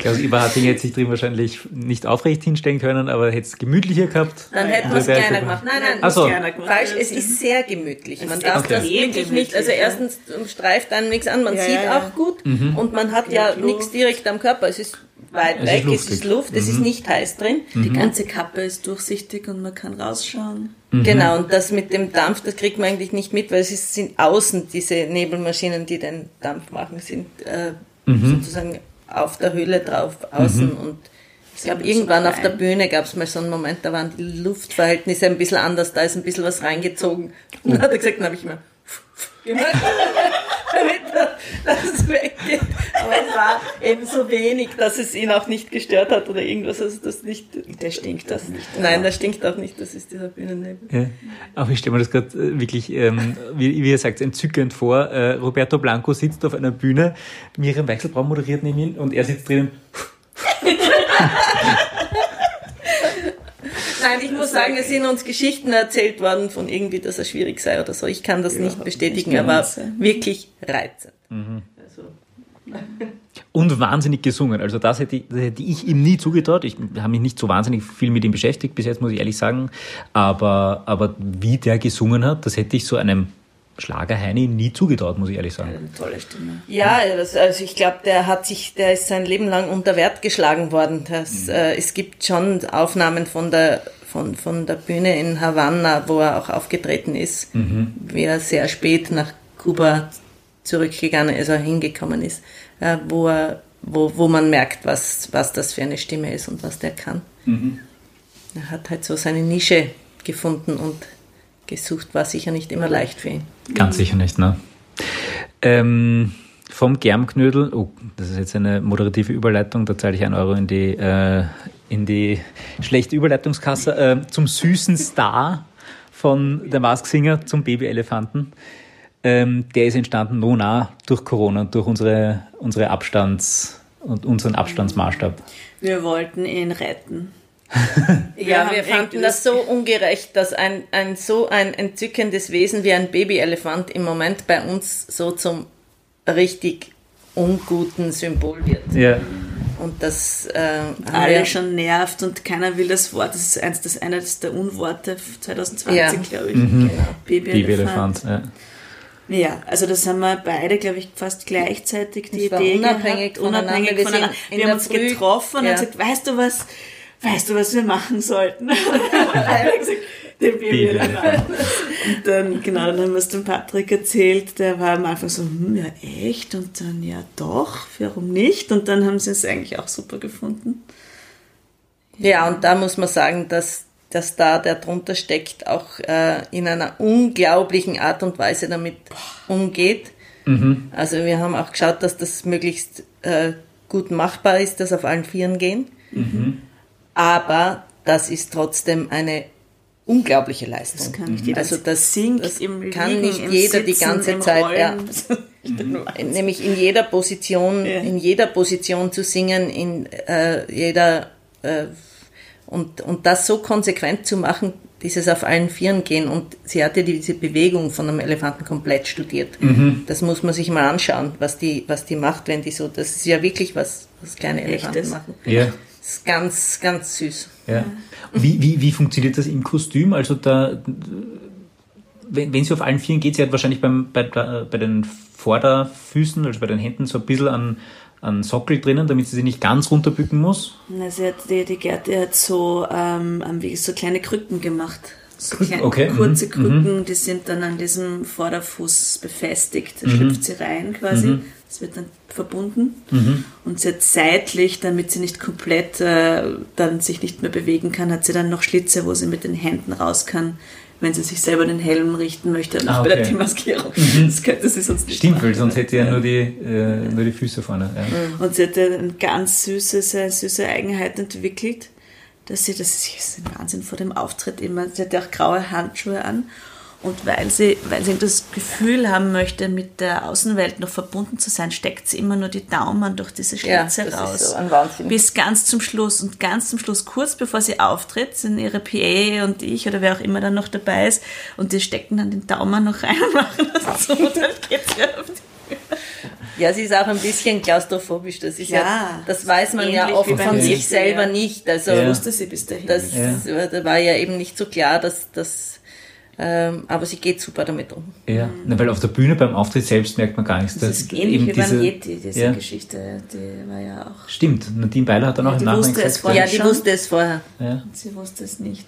Klaus Eberharting hätte sich drin wahrscheinlich nicht aufrecht hinstellen können, aber hätte es gemütlicher gehabt. Dann hätten wir es kleiner gemacht. Nein, nein, Ach so. Kleiner gemacht. falsch. Es ist sehr gemütlich. Man darf Okay. das wirklich nicht. Also erstens streift einem nichts an. Man Ja, sieht ja, ja. auch gut und man hat ja nichts direkt am Körper. Es ist weit Es ist weg. es luftig. ist Luft. Es ist nicht heiß drin. Die ganze Kappe ist durchsichtig und man kann rausschauen. Genau, und das mit dem Dampf, das kriegt man eigentlich nicht mit, weil es ist, sind außen diese Nebelmaschinen, die den Dampf machen, sind äh, sozusagen auf der Hülle drauf, außen. Und ich glaube, irgendwann auf der Bühne gab es mal so einen Moment, da waren die Luftverhältnisse ein bisschen anders, da ist ein bisschen was reingezogen. Und dann hat er gesagt, dann habe ich immer gemacht, damit das weggeht. Aber es war eben so wenig, dass es ihn auch nicht gestört hat oder irgendwas. Also das nicht, Der stinkt das nicht. Nein, das stinkt auch nicht, das ist dieser Bühnennebel. Ja. Aber ich stelle mir das gerade äh, wirklich, ähm, wie, wie ihr sagt, entzückend vor. Äh, Roberto Blanco sitzt auf einer Bühne, Miriam Weichselbraun moderiert neben ihm und er sitzt drinnen. Nein, ich muss sagen, es sind uns Geschichten erzählt worden von irgendwie, dass er schwierig sei oder so. Ich kann das nicht bestätigen, nicht aber wirklich reizend. Also, Und wahnsinnig gesungen. Also das hätte, ich, das hätte ich ihm nie zugetraut. Ich habe mich nicht so wahnsinnig viel mit ihm beschäftigt, bis jetzt muss ich ehrlich sagen. Aber, aber wie der gesungen hat, das hätte ich so einem Schlager-Heini nie zugetraut, muss ich ehrlich sagen. Eine tolle Stimme. ja, das, also ich glaube, der hat sich, der ist sein Leben lang unter Wert geschlagen worden. Das, äh, es gibt schon Aufnahmen von der von, von der Bühne in Havanna, wo er auch aufgetreten ist, wie er sehr spät nach Kuba zurückgegangen ist, also hingekommen ist, äh, wo er, wo, wo man merkt, was, was das für eine Stimme ist und was der kann. Er hat halt so seine Nische gefunden und gesucht, war sicher nicht immer leicht für ihn. Ganz sicher nicht, ne? Ähm, vom Germknödel, oh, das ist jetzt eine moderative Überleitung, da zahle ich einen Euro in die, äh, in die schlechte Überleitungskasse, äh, zum süßen Star von der Mask Singer zum Babyelefanten. Ähm, der ist entstanden no nah durch Corona und durch unsere, unsere Abstands- und unseren Abstandsmaßstab. Wir wollten ihn retten. Ja, haben wir fanden das so ungerecht, dass ein, ein so ein entzückendes Wesen wie ein Babyelefant im Moment bei uns so zum richtig unguten Symbol wird. Ja. Und das äh, Alle wir, schon nervt und keiner will das Wort. Das ist eins, das eines der Unworte 2020, Ja. glaube ich. genau. Babyelefant. Babyelefant, ja. Ja, also das haben wir beide, glaube ich, fast gleichzeitig die Idee unabhängig gehabt, voneinander. unabhängig Wir voneinander. Wir der haben uns Früh- getroffen und Ja. haben gesagt, weißt du was, weißt du, was wir machen sollten? Und haben beide gesagt, den Babyelefant. Und dann, genau, dann haben wir es dem Patrick erzählt, der war am Anfang so, hm, ja echt? Und dann, ja doch, warum nicht? Und dann haben sie es eigentlich auch super gefunden. Ja, und da muss man sagen, dass, dass da der drunter steckt, auch äh, in einer unglaublichen Art und Weise damit umgeht. Also wir haben auch geschaut, dass das möglichst äh, gut machbar ist, dass auf allen Vieren gehen. Aber das ist trotzdem eine unglaubliche Leistung. Das kann nicht jeder. Also das, singt das im kann Liegen, nicht jeder die Sitzen, ganze im Zeit. Ja. Rollen. nämlich in jeder Position, Ja. in jeder Position zu singen, in äh, jeder äh, und, und das so konsequent zu machen, dieses auf allen Vieren gehen und sie hatte diese Bewegung von einem Elefanten komplett studiert. Das muss man sich mal anschauen, was die, was die macht, wenn die so, das ist ja wirklich was, was kleine Elefanten Echtes. machen. Ja. Das ist ganz, ganz süß. Ja. Wie, wie, wie funktioniert das im Kostüm? Also da, wenn, wenn sie auf allen Vieren geht, sie hat wahrscheinlich beim, bei, bei den Vorderfüßen, also bei den Händen, so ein bisschen an, an Sockel drinnen, damit sie sich nicht ganz runterbücken muss. Na, sie hat, die, die Gerti hat so, ähm, ähm, wie so kleine Krücken gemacht. So kleine, okay, kurze mhm, Krücken, die sind dann an diesem Vorderfuß befestigt. Da Mhm. schlüpft sie rein quasi. Das wird dann verbunden. Mhm. Und sie hat seitlich, damit sie nicht komplett äh, dann sich nicht mehr bewegen kann, hat sie dann noch Schlitze, wo sie mit den Händen raus kann, wenn sie sich selber den Helm richten möchte, noch Ah, bei der okay. Demaskierung. Das könnte sie sonst nicht Stimmt, weil sonst hätte ja nur die, äh, nur die Füße vorne. Ja. Und sie hatte eine ganz süße, sehr süße Eigenheit entwickelt, dass sie, das ist ein Wahnsinn vor dem Auftritt immer, sie hatte auch graue Handschuhe an. Und weil sie, weil sie das Gefühl haben möchte, mit der Außenwelt noch verbunden zu sein, steckt sie immer nur die Daumen durch diese Ja, Schlitze das ist raus. so ein Wahnsinn. Bis ganz zum Schluss. Und ganz zum Schluss, kurz bevor sie auftritt, sind ihre PA und ich oder wer auch immer dann noch dabei ist. Und die stecken dann den Daumen noch rein und machen das so. Und dann geht's ja auf die Ja, sie ist auch ein bisschen klaustrophobisch. Das ist ja, Ja, das weiß man ja oft von sich selber ja. nicht. Also Ja. Wusste sie bis dahin. das, Ja. da war ja eben nicht so klar, dass das. Ähm, aber sie geht super damit um. Ja, Na, weil auf der Bühne beim Auftritt selbst merkt man gar nichts. das dass ist ähnlich eben wie beim diese- Yeti, diese ja, Geschichte. Die war ja auch. Stimmt, Nadine Beiler hat dann auch Ja, im die Nachhinein wusste es gesagt, vorher. Ja, die schon? wusste es vorher. ja. Sie wusste es nicht.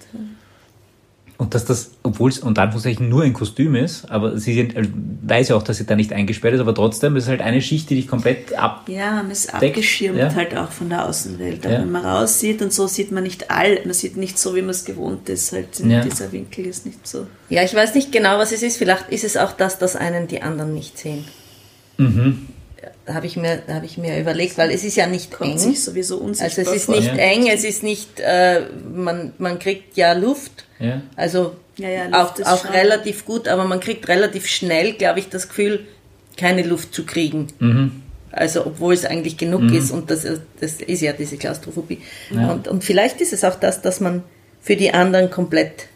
Und dass das, obwohl es unter Anführungszeichen nur ein Kostüm ist, aber sie sind, also weiß ja auch, dass sie da nicht eingesperrt ist, aber trotzdem ist es halt eine Schicht, die dich komplett ab. Ja, man ist abgeschirmt ja. halt auch von der Außenwelt. Aber Ja. wenn man raussieht und so sieht man nicht all, man sieht nicht so, wie man es gewohnt ist. Halt Ja. dieser Winkel ist nicht so. Ja, ich weiß nicht genau, was es ist. Vielleicht ist es auch das, dass einen die anderen nicht sehen. Mhm. Da habe ich, mir- habe ich mir überlegt, weil es ist ja nicht Kommt eng. sich sowieso unsichtbar Also es ist vor. nicht Ja. eng, es ist nicht, äh, man, man kriegt ja Luft. Ja. Also Ja, ja, auch, auch schon- relativ gut, aber man kriegt relativ schnell, glaube ich, das Gefühl, keine Luft zu kriegen. Mhm. Also obwohl es eigentlich genug ist und das, das ist ja diese Klaustrophobie. Ja. Und, und vielleicht ist es auch das, dass man für die anderen komplett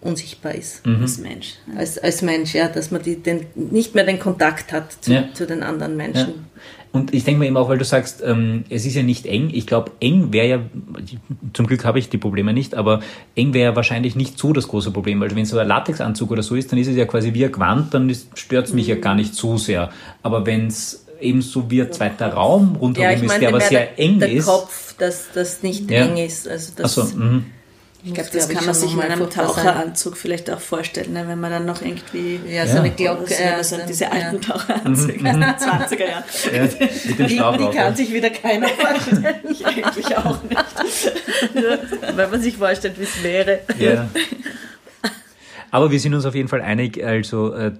unsichtbar ist. Mhm. als Mensch. Als, als Mensch, ja, dass man die, den, nicht mehr den Kontakt hat zu, Ja. zu den anderen Ja. Menschen. Und ich denke mir eben auch, weil du sagst, ähm, es ist ja nicht eng. Ich glaube, eng wäre ja, zum Glück habe ich die Probleme nicht, aber eng wäre ja wahrscheinlich nicht so das große Problem, weil wenn so ein Latexanzug oder so ist, dann ist es ja quasi wie ein Gewand, dann stört es mich ja gar nicht so sehr. Aber wenn es eben so wie ein zweiter Raum rundherum Ja, ich ist, der aber sehr der, eng der ist. Kopf, dass das nicht Ja. eng ist. Also das Achso, mhm. Ich glaube, das glaub kann man sich in einem furchtbar sein. Taucheranzug vielleicht auch vorstellen, ne? wenn man dann noch irgendwie Ja, so Ja. eine Glocke. äh, so, so- diese ja. alten Taucheranzüge aus den 20er Jahren. ja, mit dem Die, die kann ja. sich wieder keiner vorstellen. Ich eigentlich auch nicht. Nur, weil man sich vorstellt, wie es wäre. Ja. Aber wir sind uns auf jeden Fall einig, also äh,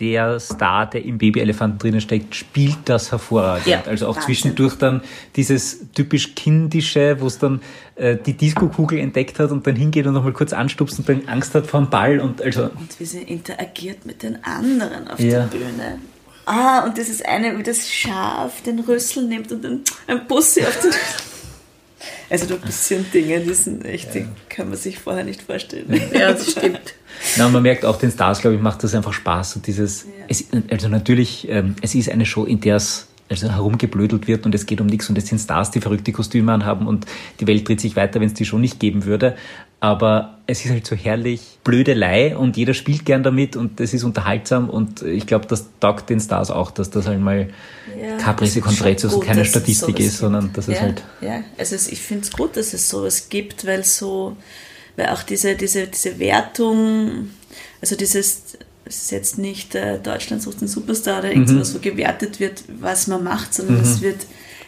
der Star, der im Babyelefanten drinnen steckt, spielt das hervorragend. Ja, also auch Wahnsinn. zwischendurch dann dieses typisch kindische, wo es dann äh, die Disco-Kugel entdeckt hat und dann hingeht und nochmal kurz anstupst und dann Angst hat vor dem Ball und also Und wie sie interagiert mit den anderen auf Ja. der Bühne. Ah, und das ist eine, wie das Schaf den Rüssel nimmt und dann ein Bussi auf den Also da passieren Dinge, die sind echt, die kann man sich vorher nicht vorstellen. Ja, das stimmt. Na, man merkt auch den Stars, glaube ich, macht das einfach Spaß. Und dieses, es, also natürlich, ähm, es ist eine Show, in der es also herumgeblödelt wird und es geht um nichts und es sind Stars, die verrückte Kostüme anhaben und die Welt dreht sich weiter, wenn es die Show nicht geben würde. Aber es ist halt so herrlich Blödelei und jeder spielt gern damit und es ist unterhaltsam und ich glaube, das taugt den Stars auch, dass das einmal Ja, Caprese es Contrezius gut, keine es Statistik ist, sondern dass es ja, halt Ja, also es- ich finde es gut, dass es sowas gibt, weil so, weil auch diese, diese, diese Wertung, also dieses, es ist jetzt nicht äh, Deutschland sucht den Superstar oder irgendwas, wo gewertet wird, was man macht, sondern es wird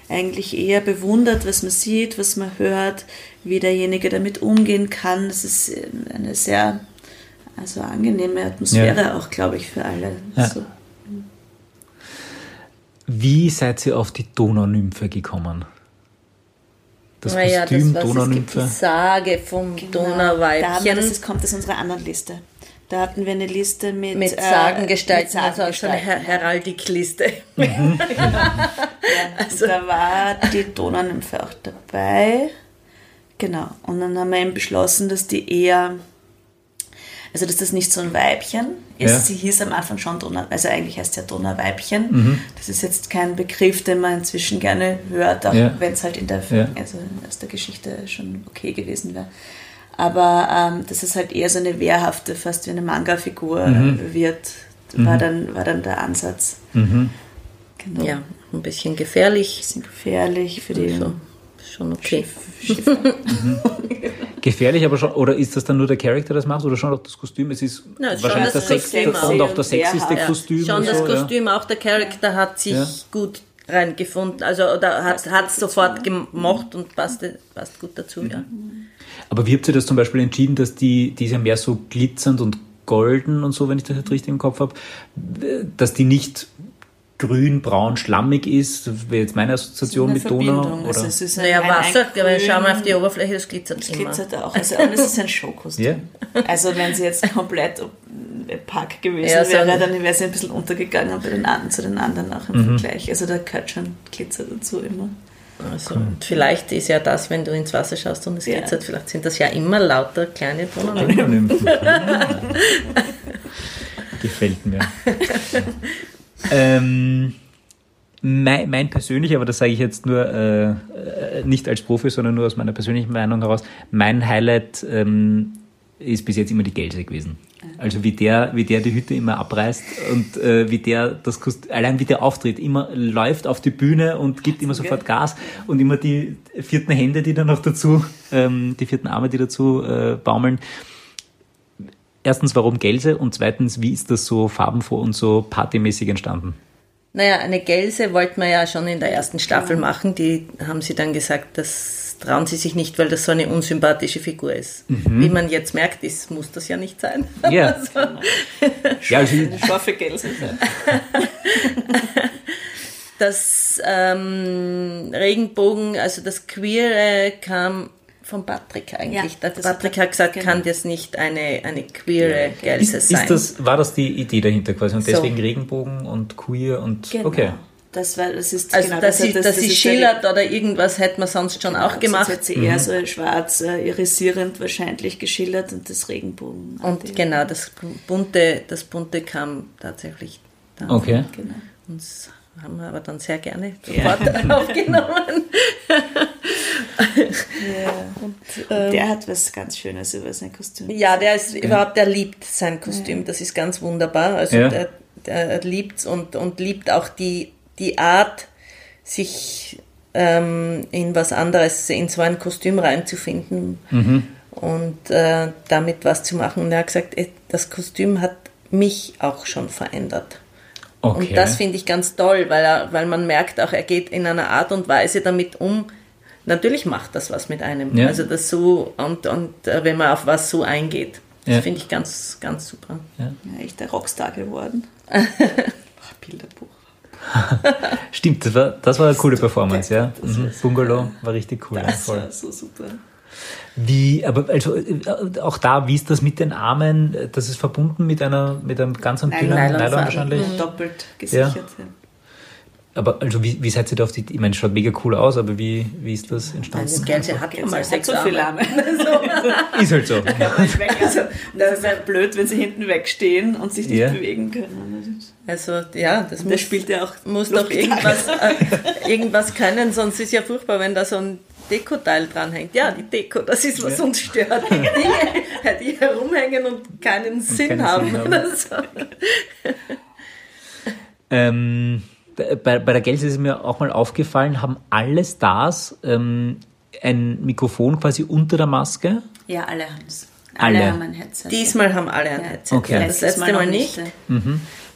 eigentlich eher bewundert, was man sieht, was man hört, wie derjenige damit umgehen kann. Das ist äh, eine sehr also angenehme Atmosphäre auch, glaube ich, für alle. Ja. So. Wie seid ihr auf die Donaunymphe gekommen? Das naja, Kostüm das, was, es gibt Donaunymphe. die Sage vom Da haben wir, Donauweibchen. das ist, kommt aus unserer anderen Liste. Da hatten wir eine Liste mit, mit äh, Sagengestalten, mit also so eine Sagengestalten. Her Heraldikliste. Also da war die Donaunymphe auch dabei. Genau. Und dann haben wir eben beschlossen, dass die eher, also dass das nicht so ein Weibchen ist. Ja. Sie hieß am Anfang schon Donau, also eigentlich heißt sie ja Donauweibchen. Das ist jetzt kein Begriff, den man inzwischen gerne hört, auch Ja. wenn es halt in der, Ja. also aus der Geschichte schon okay gewesen wäre. Aber ähm, dass es halt eher so eine wehrhafte, fast wie eine Manga-Figur wird, war, dann, war dann der Ansatz. Mhm. Genau. Ja, ein bisschen gefährlich. Bisschen gefährlich für die So, schon okay. Schiffe. Gefährlich, aber schon, oder ist das dann nur der Charakter, das macht, oder schon auch das Kostüm? Es ist Ja, es ist wahrscheinlich das, das Kostüm und auch. das sexyste Ja, Kostüm. Schon und das so, Kostüm, auch der Charakter hat sich Ja. gut reingefunden. Also oder hat es sofort gemocht und passte, passt gut dazu, ja. Ja. Aber wie habt ihr das zum Beispiel entschieden, dass die, die ist ja mehr so glitzernd und golden und so, wenn ich das jetzt richtig im Kopf habe, dass die nicht grün, braun, schlammig ist, das wäre jetzt meine Assoziation mit Donau. Oder? Also es ist Naja, ein, Wasser, ein aber schau mal auf die Oberfläche, das glitzert Es immer. glitzert auch. Also, und es ist ein Showkostüm. Ja. Also wenn sie jetzt komplett Pack gewesen Ja, so wäre, dann wäre sie ein bisschen untergegangen bei den anderen, zu den anderen auch im Mhm. Vergleich. Also da gehört schon Glitzer dazu immer. Also, und vielleicht ist ja das, wenn du ins Wasser schaust und es Ja. glitzert, vielleicht sind das ja immer lauter kleine Donau. Donaunymphen. Gefällt mir. ähm, mein, mein persönlich, aber das sage ich jetzt nur äh, äh, nicht als Profi, sondern nur aus meiner persönlichen Meinung heraus, mein Highlight ähm, ist bis jetzt immer die Gelse gewesen. Also wie der, wie der die Hütte immer abreißt und äh, wie der das Kost allein wie der auftritt, immer läuft auf die Bühne und gibt immer sofort Gas und immer die vierten Hände, die dann noch dazu, ähm, die vierten Arme, die dazu äh, baumeln. Erstens, warum Gelse und zweitens, wie ist das so farbenfroh und so partymäßig entstanden? Naja, eine Gelse wollten wir ja schon in der ersten Staffel machen. Die haben sie dann gesagt, das trauen sie sich nicht, weil das so eine unsympathische Figur ist. Wie man jetzt merkt, ist, muss das ja nicht sein. Ja. Also, Ja, also, Eine scharfe Gelse das ähm, Regenbogen, also das Queere kam von Patrick eigentlich. Ja, das Patrick hat- gesagt, genau. kann das nicht eine, eine queere Gelse ist, sein. ist das, war das die Idee dahinter quasi? Und So. deswegen Regenbogen und queer und Genau. okay. Das war, das ist, also, genau, dass, das, sie, das, dass das sie ist schillert oder irgendwas hätte man sonst schon auch Sonst gemacht. hat sie eher so schwarz, äh, irisierend wahrscheinlich geschildert und das Regenbogen. Und genau, das bunte, das bunte kam tatsächlich da. Okay. Genau. Das haben wir aber dann sehr gerne Ja. sofort aufgenommen. Ja. Und der hat was ganz Schönes über sein Kostüm. Ja, der ist überhaupt, der liebt sein Kostüm. Das ist ganz wunderbar. Also Ja. der, der liebt und, und liebt auch die, die Art, sich ähm, in was anderes, in so ein Kostüm reinzufinden und äh, damit was zu machen. Und er hat gesagt, eh, das Kostüm hat mich auch schon verändert. okay. Und das finde ich ganz toll, weil, er, weil man merkt auch, er geht in einer Art und Weise damit um. Natürlich macht das was mit einem. Ja. Also das so, und, und äh, wenn man auf was so eingeht. Das Ja. finde ich ganz, ganz super. Ja, echt der Rockstar geworden. Ach, Bilderbuch. Stimmt, das war, das war eine coole Performance, ja. Mhm. Bungalow war richtig cool. ja, Das voll. war so super. Wie, aber also äh, auch da, wie ist das mit den Armen? Das ist verbunden mit einer, mit einem ganz dünnen Nylonfaden. Nylon wahrscheinlich. Doppelt gesichert. Ja. Aber also wie, wie seid ihr da auf die, ich meine, es schaut mega cool aus, aber wie, wie ist das Also entstanden? Gelse hat ja mal sechs so viele Arme. Arme. Ist halt so. Also, das ist ja blöd, wenn sie hinten wegstehen und sich nicht Ja. bewegen können. Also ja, das muss, spielt ja auch muss doch irgendwas, äh, irgendwas können, sonst ist ja furchtbar, wenn da so ein Dekoteil dranhängt. Ja, die Deko, das ist, was uns stört. Die Dinge, die herumhängen und keinen Sinn keinen haben. Sinn haben. Oder so. Ähm, bei, bei der Gelse ist mir auch mal aufgefallen, haben alle Stars ähm, ein Mikrofon quasi unter der Maske? Ja, alle haben es. Alle. Alle haben ein Headset. Diesmal haben alle ein Ja. Headset. Okay. Das letzte Mal noch nicht. ja.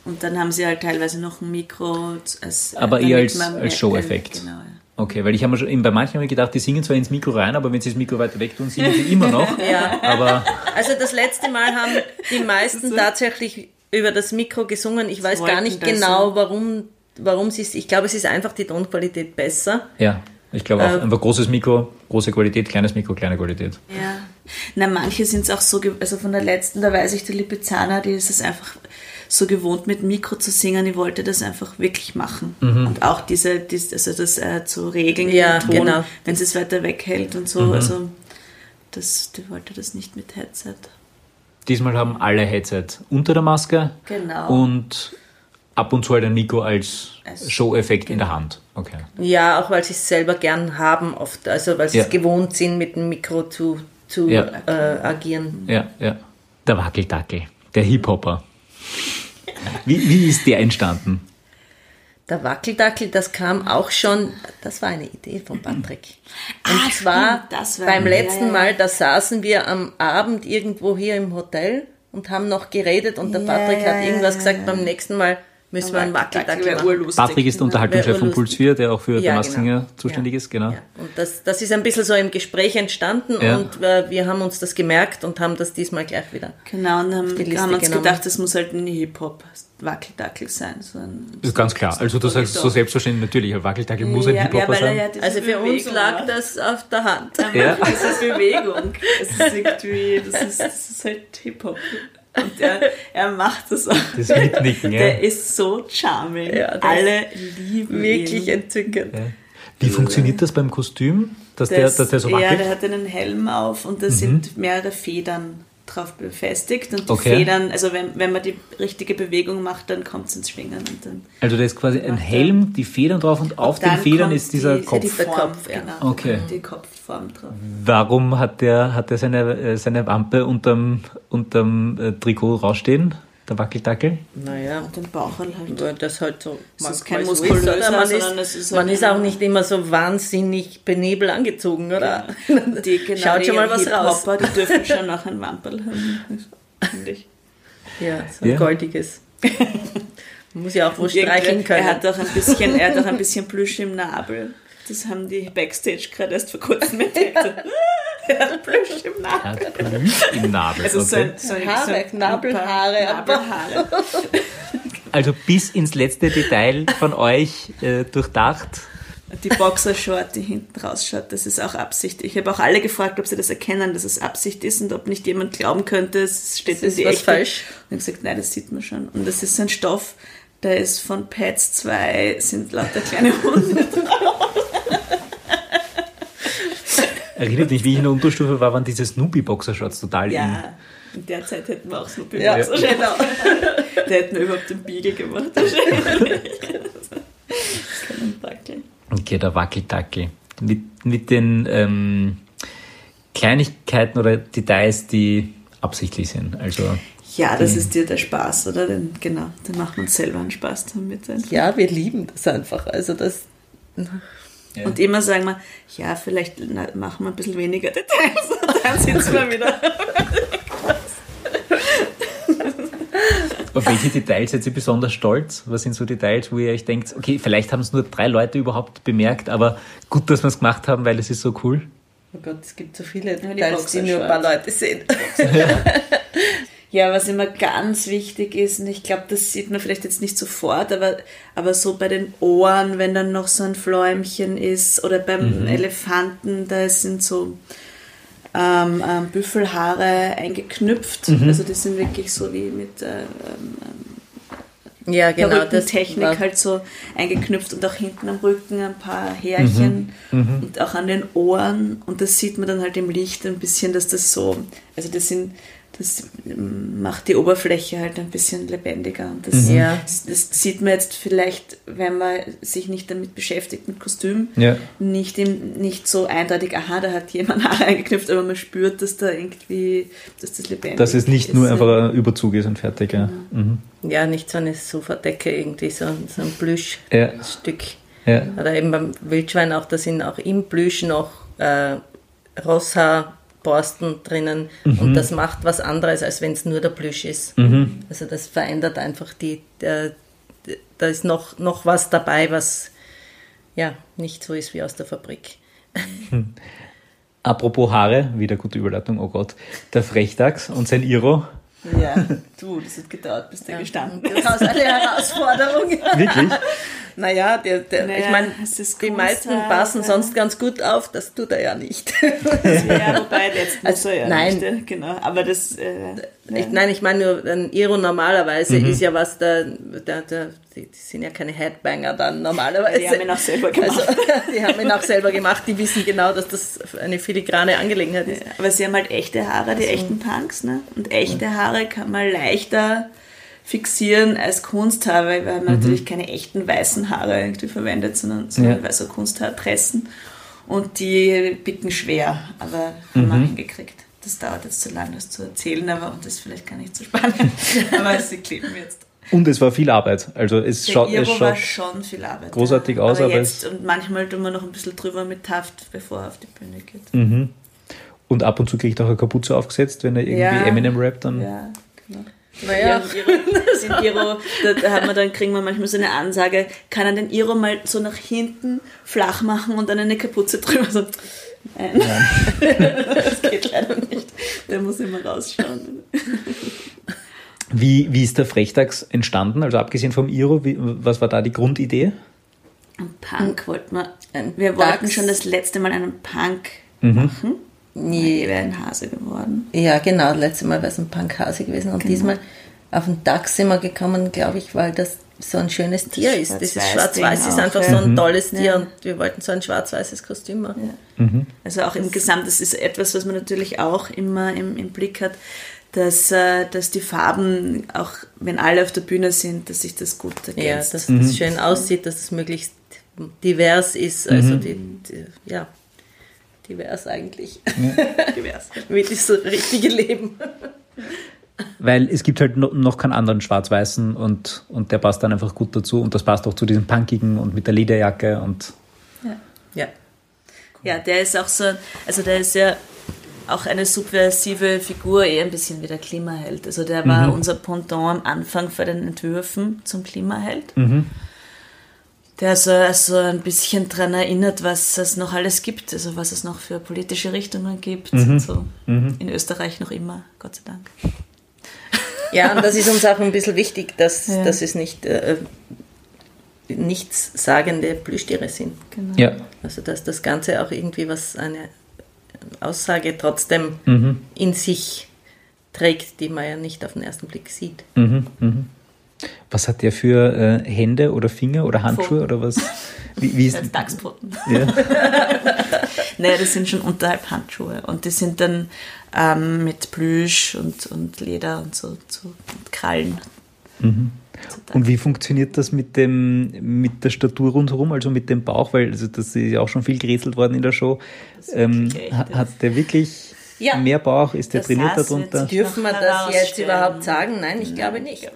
Und dann haben sie halt teilweise noch ein Mikro. Als, Aber damit eher als- als Show-Effekt. Genau, ja. Okay, weil ich habe mir schon bei manchen habe ich gedacht, die singen zwar ins Mikro rein, aber wenn sie das Mikro weiter weg tun, singen sie immer noch. Ja. Aber Also das letzte Mal haben die meisten tatsächlich über das Mikro gesungen. Ich weiß gar nicht genau, warum, warum sie es. Ich glaube, es ist einfach die Tonqualität besser. ja, ich glaube auch Äh, einfach großes Mikro, große Qualität, kleines Mikro, kleine Qualität. Ja. Na, manche sind es auch so, also von der letzten, da weiß ich, die Lipizzaner, die ist es einfach so gewohnt, mit Mikro zu singen, die wollte das einfach wirklich machen. Und auch diese, dies- also das äh, zu regeln, Ja, Ton, genau. wenn sie es weiter weghält und so, also das, die wollte das nicht mit Headset. Diesmal haben alle Headset unter der Maske Genau. und ab und zu halt ein Mikro als Show-Effekt in der Hand. Okay. Ja, auch weil sie es selber gern haben oft. Also weil sie Ja. es gewohnt sind, mit dem Mikro zu, zu Ja. äh, agieren. Ja, ja. Der Wackeldackel, der Hip-Hopper. Wie, wie ist der entstanden? Der Wackeldackel, das kam auch schon, das war eine Idee von Patrick. Und Ah, zwar stimmt, das war- beim letzten. Mal, da saßen wir am Abend irgendwo hier im Hotel und haben noch geredet und der Patrick hat irgendwas gesagt, beim nächsten Mal müssen wir einen Wackeldackel wäre machen. Patrick ist der Unterhaltungschef von. Puls 4, der auch für Ja, Maskinger genau. zuständig Ja. ist, genau. Ja. Und das, das ist ein bisschen so im Gespräch entstanden Ja. und äh, wir haben uns das gemerkt und haben das diesmal gleich wieder. Genau, und haben, haben uns genommen. gedacht, das muss halt ein Hip-Hop-Wackeldackel sein. So ein, Das ist ganz klar. Also du sagst so selbstverständlich, natürlich, ein Wackeldackel muss ein Hip-Hopper er sein. Also für uns Bewegung lag macht. das auf der Hand. Ja. Das ist Bewegung. Es ist irgendwie, das ist, das ist halt Hip-Hop. Und er, er macht das auch. Das Mitnicken, ja. Der ist so charming. Ja, der Alle lieben Wirklich ihn. entzückend. Ja. Wie funktioniert das beim Kostüm? Dass der, Das- dass der so ja, wackelt? der hat einen Helm auf und da Mhm. sind mehrere Federn drauf befestigt und die Okay. Federn, also wenn, wenn man die richtige Bewegung macht, dann kommt es ins Schwingen und dann Also da ist quasi ein Helm, die Federn drauf und auf den Federn ist dieser die, Kopf. Die Form, Kopf, ja. genau, Okay. Die Kopfform drauf. Warum hat der, hat der seine, seine Wampe unterm, unterm äh, Trikot rausstehen, der Wackeldackel? Naja, Und den Bauch halt. weil das halt so Es ist kein muskulöser, oder? man sondern ist, es ist man halt ist auch nicht immer so wahnsinnig benebelt angezogen, oder? Die, genau, Schaut schon mal was raus. Die dürfen schon noch ein Wamperl haben, finde ich. Ja, so ein Ja. goldiges. Man muss ja auch wo streicheln können. Er hat auch ein bisschen, er hat auch ein bisschen Plüsch im Nabel. Das haben die Backstage gerade erst vor kurzem entdeckt. Er hat Plüsch im Nabel. hat Plüsch im Nabel. Also so okay. ein, so ein, Haare, so Nabelhaare, Nabelhaare. Also bis ins letzte Detail von euch äh, durchdacht. Die Boxershort, die hinten rausschaut, das ist auch Absicht. Ich habe auch alle gefragt, ob sie das erkennen, dass es Absicht ist und ob nicht jemand glauben könnte, es steht Es in ist die was echte. falsch. Und ich gesagt, nein, das sieht man schon. Und das ist so ein Stoff, da ist von Pads 2 sind lauter kleine Hunde. Erinnert mich, wie ich in der Unterstufe war, waren diese Snoopy-Boxershorts total Ja, in der Zeit hätten wir auch Snoopy Ja, Boxer. genau. Da hätten wir überhaupt den Beagle gemacht. wahrscheinlich. Das kann man wackeln. in. Okay, der Wackeldackel. Mit, mit den ähm, Kleinigkeiten oder Details, die absichtlich sind. Also Ja, das ist dir der Spaß, oder? Denn, genau, dann macht man selber einen Spaß damit. einfach. Ja, wir lieben das einfach. Also das, Und immer sagen wir, ja, vielleicht na, machen wir ein bisschen weniger Details und dann sitzen wir wieder. Auf welche Details seid ihr besonders stolz? Was sind so Details, wo ihr euch denkt, okay, vielleicht haben es nur drei Leute überhaupt bemerkt, aber gut, dass wir es gemacht haben, weil es ist so cool. oh Gott, es gibt so viele Details, die nur ein paar Leute sehen. Ja, was immer ganz wichtig ist, und ich glaube, das sieht man vielleicht jetzt nicht sofort, aber, aber so bei den Ohren, wenn dann noch so ein Fläumchen ist, oder beim Elefanten, da sind so ähm, ähm, Büffelhaare eingeknüpft. Also die sind wirklich so wie mit äh, ähm, Ja, genau. Das war- halt so eingeknüpft und auch hinten am Rücken ein paar Härchen Mhm. und auch an den Ohren. Und das sieht man dann halt im Licht ein bisschen, dass das so, also das sind, das macht die Oberfläche halt ein bisschen lebendiger. Und das, Ja. das, das sieht man jetzt vielleicht, wenn man sich nicht damit beschäftigt, mit Kostüm, Ja. nicht, im, nicht so eindeutig, aha, da hat jemand Haare eingeknüpft, aber man spürt, dass da irgendwie, dass das lebendig Dass es nicht ist. nur einfach ein Überzug ist und fertig. Ja. Mhm. Ja, nicht so eine Sofadecke irgendwie, so, so ein. Plüschstück. Ja. Oder eben beim Wildschwein auch, da sind auch im Plüsch noch äh, Rosshaarborsten drinnen und das macht was anderes, als wenn es nur der Plüsch ist. Also das verändert einfach die, äh, da ist noch, noch was dabei, was ja nicht so ist wie aus der Fabrik. Apropos Haare, wieder gute Überleitung, oh Gott. Der Frechdachs und sein Iro. Ja, du, das hat gedauert, bis der gestanden ist. Das ist eine Herausforderung. Wirklich? Naja, der, der, Naja, ich meine, die meisten ja, passen ja. sonst ganz gut auf, das tut er ja nicht. Ja, wobei, jetzt muss Also, er ja nein. nicht, äh, genau. Aber das, äh, Ich, nein, ich meine nur, ein Iro normalerweise ist ja was, der, der, der, die, die sind ja keine Headbanger dann normalerweise. die haben ihn auch selber gemacht. Also, die haben ihn auch selber gemacht, die wissen genau, dass das eine filigrane Angelegenheit ist. Aber sie haben halt echte Haare, die echten Punks, ne? Und echte Haare kann man leichter fixieren als Kunsthaare, weil man natürlich keine echten weißen Haare irgendwie verwendet, sondern, sondern Ja. so Kunsthaarpressen. Und die picken schwer, aber haben wir hingekriegt. Das dauert jetzt zu lang, das zu erzählen, aber und das ist vielleicht gar nicht so spannend. aber sie kleben jetzt. Und es war viel Arbeit. Also es Der schaut, es Iro war schaut schon viel Arbeit. großartig ja. aus, aber aber jetzt und manchmal tun wir noch ein bisschen drüber mit Taft, bevor er auf die Bühne geht. Mhm. und ab und zu kriegt er auch eine Kapuze aufgesetzt, wenn er irgendwie Ja. Eminem rappt, dann Ja, genau. Naja, Ja, den Iro, da, haben wir dann, kriegen wir manchmal so eine Ansage, kann er den Iro mal so nach hinten flach machen und dann eine Kapuze drüber? So, nein, das geht leider nicht. Der muss immer rausschauen. Wie, wie ist der Frechdachs entstanden? Also abgesehen vom Iro, wie, was war da die Grundidee? Und Punk wollten wir, Ein wir wollten Dachs. schon das letzte Mal einen Punk machen. Nee. wäre ein Hase geworden. Ja, genau. Letztes Mal war es ein Punkhase gewesen und Genau. diesmal auf den Dachs sind wir gekommen, glaube ich, weil das so ein schönes Tier ist. Das ist schwarz-weiß, ist einfach ja. so ein tolles Tier Ja. und wir wollten so ein schwarz-weißes Kostüm machen. Also auch im Gesamt, das ist etwas, was man natürlich auch immer im, im Blick hat, dass, äh, dass die Farben, auch wenn alle auf der Bühne sind, dass sich das gut ergänzt. Ja, dass das schön aussieht, dass es möglichst divers ist. Also die, die, ja, divers eigentlich. divers. Wie das richtige Leben. Weil es gibt halt no- noch keinen anderen Schwarz-Weißen und, und der passt dann einfach gut dazu und das passt auch zu diesem Punkigen und mit der Lederjacke und Ja. Ja, der ist auch so, also der ist ja auch eine subversive Figur, eher ein bisschen wie der Klimaheld. Also der war unser Pendant am Anfang vor den Entwürfen zum Klimaheld. Der so also ein bisschen daran erinnert, was es noch alles gibt, also was es noch für politische Richtungen gibt. Und so. In Österreich noch immer, Gott sei Dank. Ja, und das ist uns auch ein bisschen wichtig, dass, Ja. dass es nicht äh, nichtssagende Plüschtiere sind. Genau. ja. Also dass das Ganze auch irgendwie was eine Aussage trotzdem in sich trägt, die man ja nicht auf den ersten Blick sieht. Was hat der für äh, Hände oder Finger oder Handschuhe Pfoten. oder was? Wie, wie ist, Dachspfoten. ja. Naja, das sind schon unterhalb Handschuhe. Und die sind dann ähm, mit Plüsch und, und Leder und so, so und Krallen. Und wie funktioniert das mit dem mit der Statur rundherum, also mit dem Bauch, weil also das ist ja auch schon viel gerätselt worden in der Show. Ähm, hat der wirklich Ja. mehr Bauch? Ist der Das trainiert heißt, darunter? Dürfen wir das jetzt überhaupt sagen? Nein, ich glaube nicht.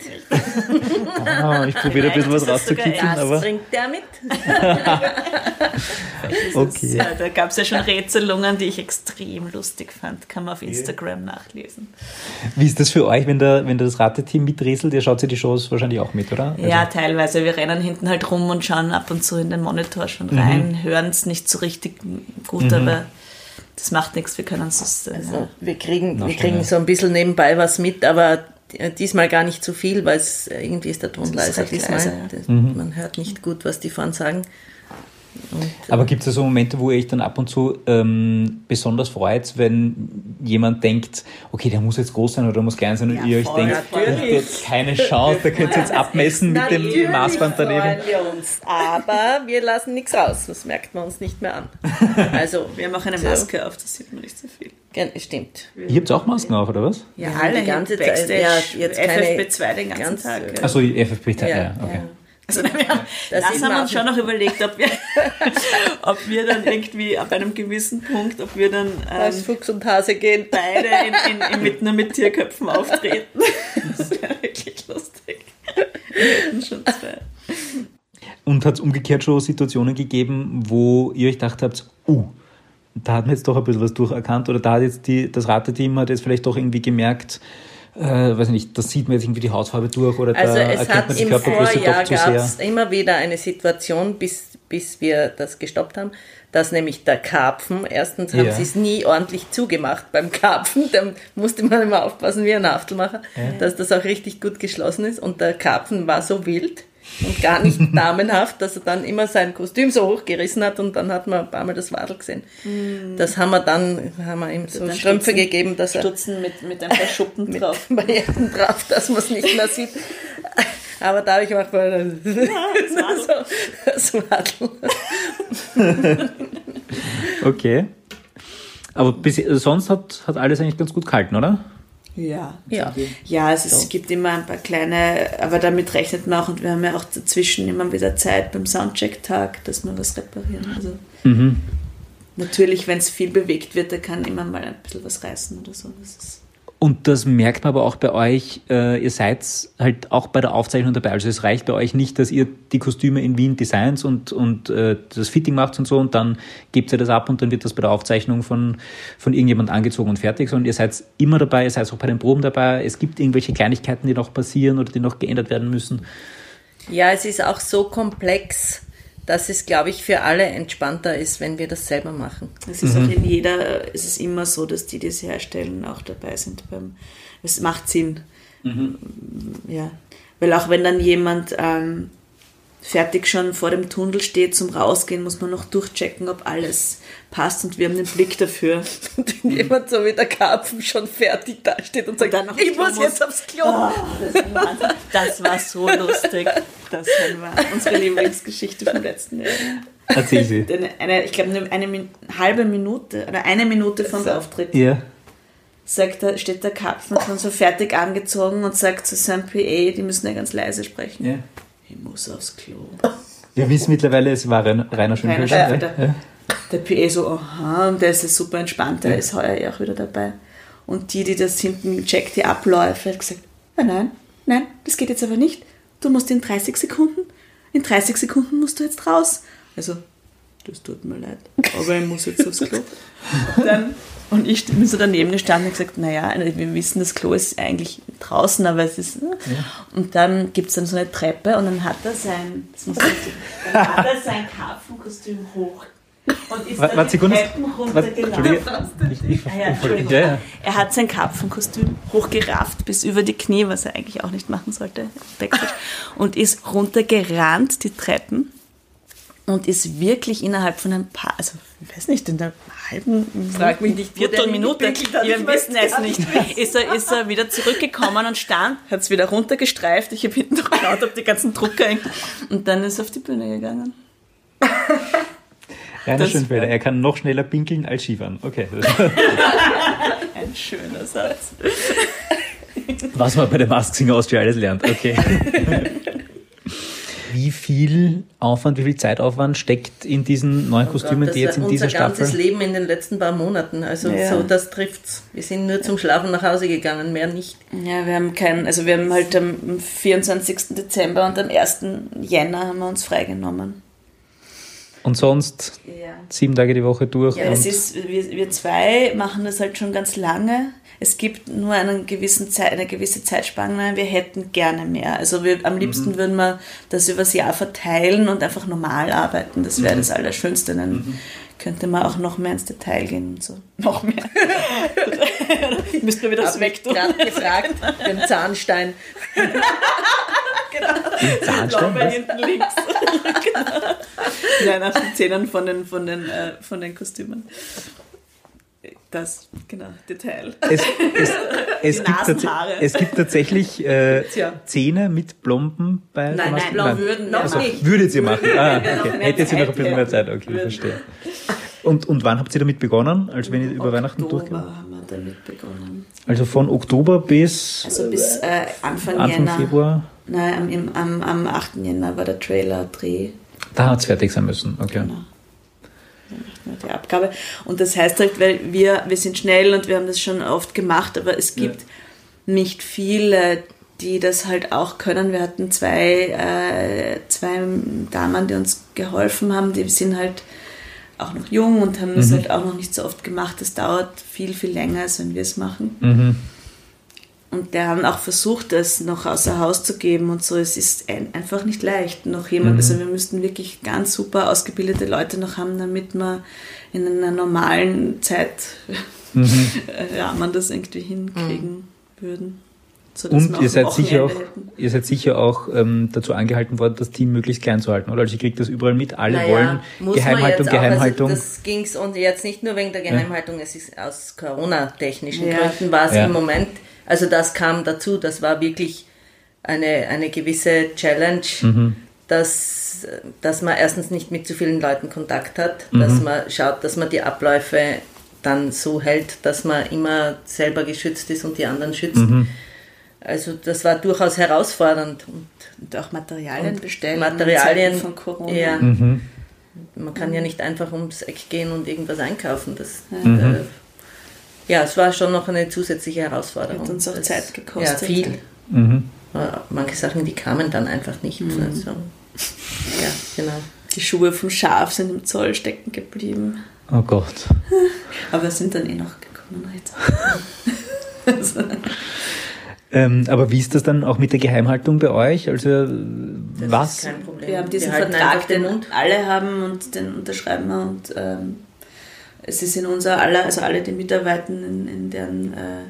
Ah, ich probiere ein bisschen was das rauszukitzeln, aber Bringt der mit? okay. Ja, da gab es ja schon Rätselungen, die ich extrem lustig fand. Kann man auf Instagram nachlesen. Wie ist das für euch, wenn, der, wenn das Rateteam miträtselt? Ihr schaut sich die Shows wahrscheinlich auch mit, oder? Also, Ja, teilweise. Wir rennen hinten halt rum und schauen ab und zu in den Monitor schon rein, hören es nicht so richtig gut, aber das macht nichts. Wir können es. Äh, Also, wir kriegen, wir kriegen so ein bisschen nebenbei was mit, aber diesmal gar nicht zu viel, weil es irgendwie ist der Ton leiser diesmal. leise, ja. Das- Man hört nicht gut, was die vorne sagen. Und, Aber gibt es so Momente, wo ihr euch dann ab und zu ähm, besonders freut, wenn jemand denkt, okay, der muss jetzt groß sein oder muss klein sein und Ja, ihr euch voll, denkt, natürlich. jetzt keine Chance, da könnt ihr jetzt abmessen mit dem Maßband daneben. freuen wir uns, aber wir lassen nichts raus. Das merkt man uns nicht mehr an. Also, wir haben auch eine so. Maske auf, das sieht man nicht so viel. Stimmt. Ihr habt auch Masken auf, oder was? Ja, haben die ganze Zeit- ja, jetzt keine FFP2 den ganzen ganz, Tag. äh, ja. Achso, FFP, ja, ja, okay. Also, wir haben, Das das, haben wir uns schon noch überlegt, ob wir, ob wir dann irgendwie ab einem gewissen Punkt, ob wir dann Als ähm, Fuchs und Hase gehen. beide in, in, in, mit, nur mit Tierköpfen auftreten. Das wäre wirklich lustig. Wir hätten schon zwei. Und hat es umgekehrt schon Situationen gegeben, wo ihr euch gedacht habt, uh, da hat man jetzt doch ein bisschen was durcherkannt oder da hat jetzt die, das Rateteam hat jetzt vielleicht doch irgendwie gemerkt, äh, weiß nicht, da sieht man jetzt irgendwie die Hautfarbe durch oder Also da es erkennt hat im Vorjahr gab es immer wieder eine Situation, bis, bis wir das gestoppt haben, dass nämlich der Karpfen, erstens haben Ja. sie es nie ordentlich zugemacht beim Karpfen, da musste man immer aufpassen wie ein Haftelmacher, dass das auch richtig gut geschlossen ist. Und der Karpfen war so wild und gar nicht damenhaft, dass er dann immer sein Kostüm so hochgerissen hat und dann hat man ein paar Mal das Wadel gesehen. Das haben wir dann, haben wir ihm so Dann Strümpfe Stutzen- gegeben, dass er Stutzen mit, mit ein paar Schuppen mit drauf. Barrieren drauf, dass man es nicht mehr sieht. Aber da habe ich gemacht, weil das so, das Wadel. Okay. Aber bis, sonst hat, hat alles eigentlich ganz gut gehalten, oder? Ja. Ja. Ja, also es gibt immer ein paar kleine, aber damit rechnet man auch und wir haben ja auch dazwischen immer wieder Zeit beim Soundcheck-Tag, dass wir was reparieren. Also natürlich, wenn es viel bewegt wird, da kann immer mal ein bisschen was reißen oder so. Das ist Und das merkt man aber auch bei euch, äh, ihr seid halt auch bei der Aufzeichnung dabei. Also es reicht bei euch nicht, dass ihr die Kostüme in Wien designt und, und äh, das Fitting macht und so und dann gebt ihr das ab und dann wird das bei der Aufzeichnung von, von irgendjemand angezogen und fertig, sondern ihr seid immer dabei, ihr seid auch bei den Proben dabei. Es gibt irgendwelche Kleinigkeiten, die noch passieren oder die noch geändert werden müssen. ja, es ist auch so komplex, dass es, glaube ich, für alle entspannter ist, wenn wir das selber machen. Es ist auch in jeder, es ist immer so, dass die, die es herstellen, auch dabei sind. Beim, es macht Sinn. Ja. Weil auch wenn dann jemand ähm, fertig schon vor dem Tunnel steht zum Rausgehen, muss man noch durchchecken, ob alles passt und wir haben den Blick dafür. Und wenn jemand so wie der Karpfen schon fertig dasteht und sagt, dann noch ich Klo muss jetzt aufs Klo. Ah, das, war so lustig. Das war unsere Lieblingsgeschichte vom letzten Jahr. Erzähl sie. Eine, eine, ich glaube, eine, eine halbe Minute oder eine Minute vom Auftritt Ja. sagt er, steht der Kapfen schon so fertig angezogen und sagt zu seinem PA, die müssen ja ganz leise sprechen. Ja. Ich muss aufs Klo. Wir wissen mittlerweile, es war Rainer Rainer Schönfelder. Schönfelder. Ja. Der PA so, aha, und der ist ja super entspannt, der ja. ist heuer ja auch wieder dabei. Und die, die das hinten checkt, die Abläufe, hat gesagt, nein, nein, nein, das geht jetzt aber nicht. Du musst in 30 Sekunden, in 30 Sekunden musst du jetzt raus. Also, das tut mir leid, aber ich muss jetzt aufs Klo. Dann, und ich bin so daneben gestanden und gesagt, naja, wir wissen, das Klo ist eigentlich draußen, aber es ist. Ne? Ja. Und dann gibt es dann so eine Treppe und dann hat er sein, das muss ich, dann hat er sein Karpfenkostüm hoch und ist dann die Treppen runtergelaufen. Ah er hat sein Karpfenkostüm hochgerafft bis über die Knie, was er eigentlich auch nicht machen sollte, und ist runtergerannt die Treppen und ist wirklich innerhalb von ein paar, also ich weiß nicht, in der halben Frag mich nicht, Viertelminute, wir wissen es nicht, ist er, ist er wieder zurückgekommen und stand, hat es wieder runtergestreift, ich habe hinten noch geschaut, ob die ganzen Drucker und dann ist er auf die Bühne gegangen. Rainer Schönfelder, er kann noch schneller pinkeln als Skifahren. Okay. Ein schöner Satz. Was man bei der Mask Singer Austria alles lernt. Okay. Wie viel Aufwand, wie viel Zeitaufwand steckt in diesen neuen oh Kostümen, Gott, die jetzt in dieser Staffel? Unser ganzes Leben in den letzten paar Monaten. Also ja. so, das trifft's. Wir sind nur zum Schlafen nach Hause gegangen, mehr nicht. Ja, wir haben keinen, also wir haben halt am 24. Dezember und am 1. Jänner haben wir uns freigenommen. Und sonst ja. sieben Tage die Woche durch. Ja, es ist, wir, wir zwei machen das halt schon ganz lange. Es gibt nur einen gewissen Zeit, eine gewisse Zeitspanne. Wir hätten gerne mehr. Also wir, am liebsten mhm. würden wir das übers Jahr verteilen und einfach normal arbeiten. Das wäre mhm. das Allerschönste. Dann mhm. könnte man auch noch mehr ins Detail gehen und so. Noch mehr. Müssten wir wieder das wegtun. gerade gefragt, den Zahnstein. genau. Den Zahnstein? hinten links. genau. Ja, nach den Zähnen von den, von den, äh, von den Kostümen. Das, genau, Detail. Es, es, es, gibt, es gibt, tatsächlich äh, Zähne mit Blomben bei Nein, nein, blau würden noch also, nicht. Würdet ihr machen? Ah, okay. Hättet ihr noch ein bisschen mehr Zeit? Okay, würden. verstehe. Und, und wann habt ihr damit begonnen? Also wenn ihr über Oktober Weihnachten durchgeht? haben wir damit begonnen. Also von Oktober bis, also bis äh, Anfang, Anfang Jänner. Februar? Nein, am, am, am 8. Jänner war der Trailer-Dreh. Da hat es fertig sein müssen, okay. Genau. Die Abgabe. Und das heißt halt, weil wir, wir sind schnell und wir haben das schon oft gemacht, aber es gibt ja. nicht viele, die das halt auch können. Wir hatten zwei, äh, zwei Damen, die uns geholfen haben, die sind halt auch noch jung und haben das mhm. halt auch noch nicht so oft gemacht. Das dauert viel, viel länger, als wenn wir es machen. Mhm. Und der haben auch versucht, das noch außer Haus zu geben und so. Es ist ein, einfach nicht leicht. Noch jemand, mhm. also wir müssten wirklich ganz super ausgebildete Leute noch haben, damit wir in einer normalen Zeit mhm. Rahmen das irgendwie hinkriegen mhm. würden. So, und ihr seid, sicher auch, ihr seid sicher auch ähm, dazu angehalten worden, das Team möglichst klein zu halten, oder? Also ich kriege das überall mit, alle naja, wollen Geheimhaltung, Geheimhaltung. Also das ging es und jetzt nicht nur wegen der Geheimhaltung, ja. es ist aus Corona-technischen ja. Gründen war es ja. im Moment also das kam dazu, das war wirklich eine, eine gewisse Challenge, mhm. dass, dass man erstens nicht mit zu vielen Leuten Kontakt hat, mhm. dass man schaut, dass man die Abläufe dann so hält, dass man immer selber geschützt ist und die anderen schützt. Mhm. Also das war durchaus herausfordernd. Und, und auch Materialien und bestellen. Materialien von Corona. Ja. Mhm. Man kann ja nicht einfach ums Eck gehen und irgendwas einkaufen. Das, mhm. äh, ja, es war schon noch eine zusätzliche Herausforderung. Hat uns auch das, Zeit gekostet. Ja, viel. Mhm. Manche Sachen, die kamen dann einfach nicht. Mhm. Also, ja, genau. Die Schuhe vom Schaf sind im Zoll stecken geblieben. Oh Gott. Aber sind dann eh noch gekommen also. ähm, aber wie ist das dann auch mit der Geheimhaltung bei euch? Also das was? Ist kein Problem. Wir haben diesen wir Vertrag, den, den alle haben und den unterschreiben wir und ähm, es ist in unser aller, also alle die Mitarbeitenden, in, in deren, äh,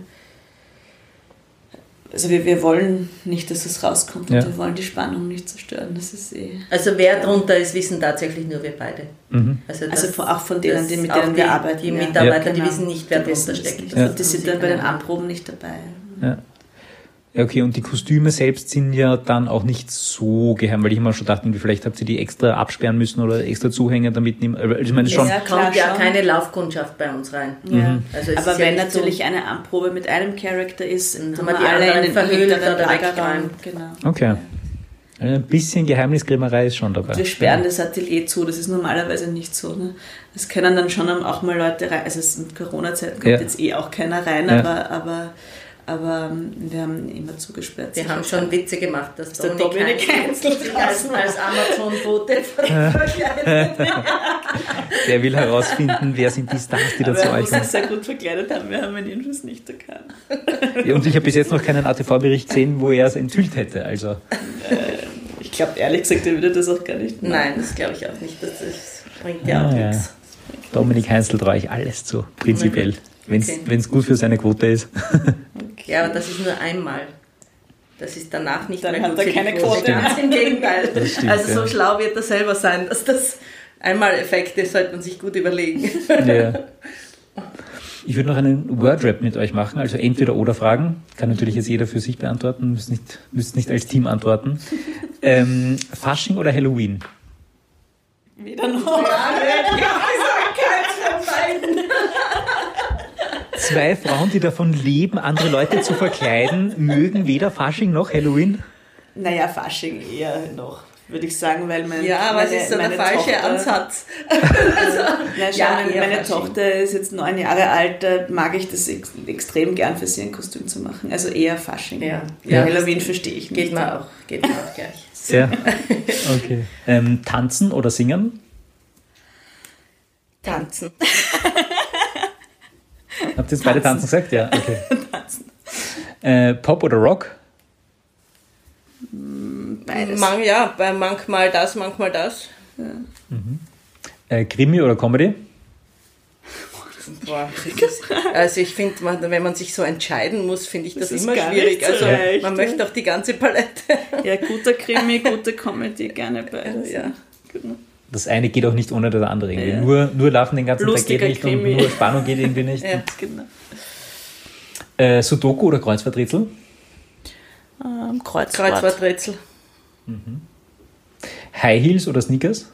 also wir, wir wollen nicht, dass es rauskommt ja. und wir wollen die Spannung nicht zerstören. Das ist eh. Also wer drunter ist, wissen tatsächlich nur wir beide. Mhm. Also, das, also, auch von denen, die, mit denen die, wir arbeiten. Die Mitarbeiter, ja. die genau. wissen nicht, wer drunter steckt. Ja. Und die sind dann bei den Anproben nicht dabei. Ja. Ja, okay, und die Kostüme selbst sind ja dann auch nicht so geheim, weil ich immer schon dachte, vielleicht habt ihr die extra absperren müssen oder extra Zuhänge damit nehmen. Also ich meine, schon. Ja, kommt ja keine Laufkundschaft bei uns rein. Ja. Also Aber wenn ja natürlich so eine Anprobe mit einem Charakter ist, dann haben wir die alle in den verhüllt oder weggeräumt. Genau. Okay. Ein bisschen Geheimniskrämerei ist schon dabei. Wir sperren das Atelier zu, das ist normalerweise nicht so. Ne? Es können dann schon auch mal Leute rein, also in Corona-Zeiten kommt ja. jetzt eh auch keiner rein, ja. aber, aber aber ähm, wir haben immer zugesperrt. Wir haben schon Witze gemacht, dass der Dominik Heinzel als, als Amazon-Bote verkleidet Der will herausfinden, wer sind die Stars, die da zu euch kommen. sehr gut verkleidet haben, wir haben ihn jedenfalls nicht erkannt. Ja, und ich habe bis jetzt noch keinen ATV-Bericht gesehen, wo er es enthüllt hätte. Also. Äh, ich glaube, ehrlich gesagt, er würde das auch gar nicht machen. Nein, das glaube ich auch nicht. Das, bringt ja ah, auch ja. nichts. Dominik Heinzel traue ich alles zu, prinzipiell. Wenn es okay. gut für seine Quote ist. Ja, aber das ist nur einmal. Das ist danach nicht Dann mehr gut hat er keine Quote. Ganz im Gegenteil. Stimmt, also so ja. schlau wird er selber sein, dass das einmal Effekt ist, sollte man sich gut überlegen. Ja. Ich würde noch einen Wordrap mit euch machen, also entweder oder Fragen. Kann natürlich jetzt jeder für sich beantworten, müsst nicht, müsst nicht als Team antworten. Ähm, Fasching oder Halloween? Weder noch. Ja, ja, keins von beiden zwei Frauen, die davon leben, andere Leute zu verkleiden, mögen weder Fasching noch Halloween? Naja, Fasching eher noch würde ich sagen, weil mein, ja, aber meine, es ist so der falsche Tochter, Ansatz. also, na, schau, ja, meine, meine Tochter ist jetzt neun Jahre alt, da mag ich das ex extrem gern für sie ein Kostüm zu machen. Also eher Fasching. Ja, ja Halloween verstehe ich nicht. Geht mir auch, geht mir auch gleich. Ja, okay. Ähm, tanzen oder singen? Tanzen. Habt ihr jetzt beide tanzen gesagt? Ja, okay. tanzen. Äh, Pop oder Rock? Beides. Man, ja, manchmal das, manchmal das. Ja. Mhm. Äh, Krimi oder Comedy? Boah, also ich finde, wenn man sich so entscheiden muss, finde ich das, das immer schwierig. Also leicht, man ja. möchte auch die ganze Palette. Ja, guter Krimi, gute Comedy, gerne beides. Ja. Genau das eine geht auch nicht ohne das andere. Irgendwie. Ja. Nur, nur laufen den ganzen Lustiger Tag geht nicht Krimi. und nur Spannung geht irgendwie nicht. ja, genau. Äh, Sudoku oder Kreuzworträtsel? Ähm, Kreuzwort. Kreuzworträtsel. Mhm. High Heels oder Sneakers?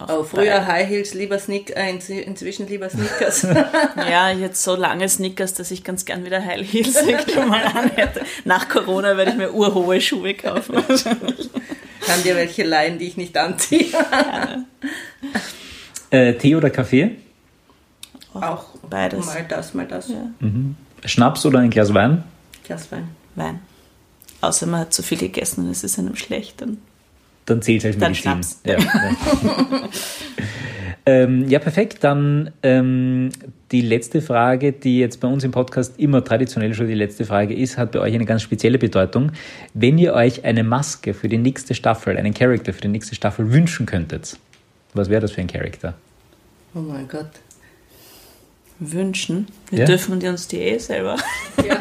Oh, früher High Heels, lieber Sneak, äh, inzwischen lieber Sneakers. ja, jetzt so lange Sneakers, dass ich ganz gern wieder High Heels mal anhätte. Nach Corona werde ich mir urhohe Schuhe kaufen. kann dir welche leihen, die ich nicht anziehe. äh, Tee oder Kaffee? Auch beides. Mal das, mal das. Ja. Mhm. Schnaps oder ein Glas Wein? Glas Wein. Wein. Außer man hat zu viel gegessen und es ist einem schlecht. Dann, dann zählt es als Medizin. Schnaps. Ja. ähm, ja, perfekt. Dann ähm, die letzte Frage, die jetzt bei uns im Podcast immer traditionell schon die letzte Frage ist, hat bei euch eine ganz spezielle Bedeutung. Wenn ihr euch eine Maske für die nächste Staffel, einen Charakter für die nächste Staffel wünschen könntet, was wäre das für ein Charakter? Oh mein Gott. Wünschen? Wir ja? dürfen die uns die eh selber. Ja,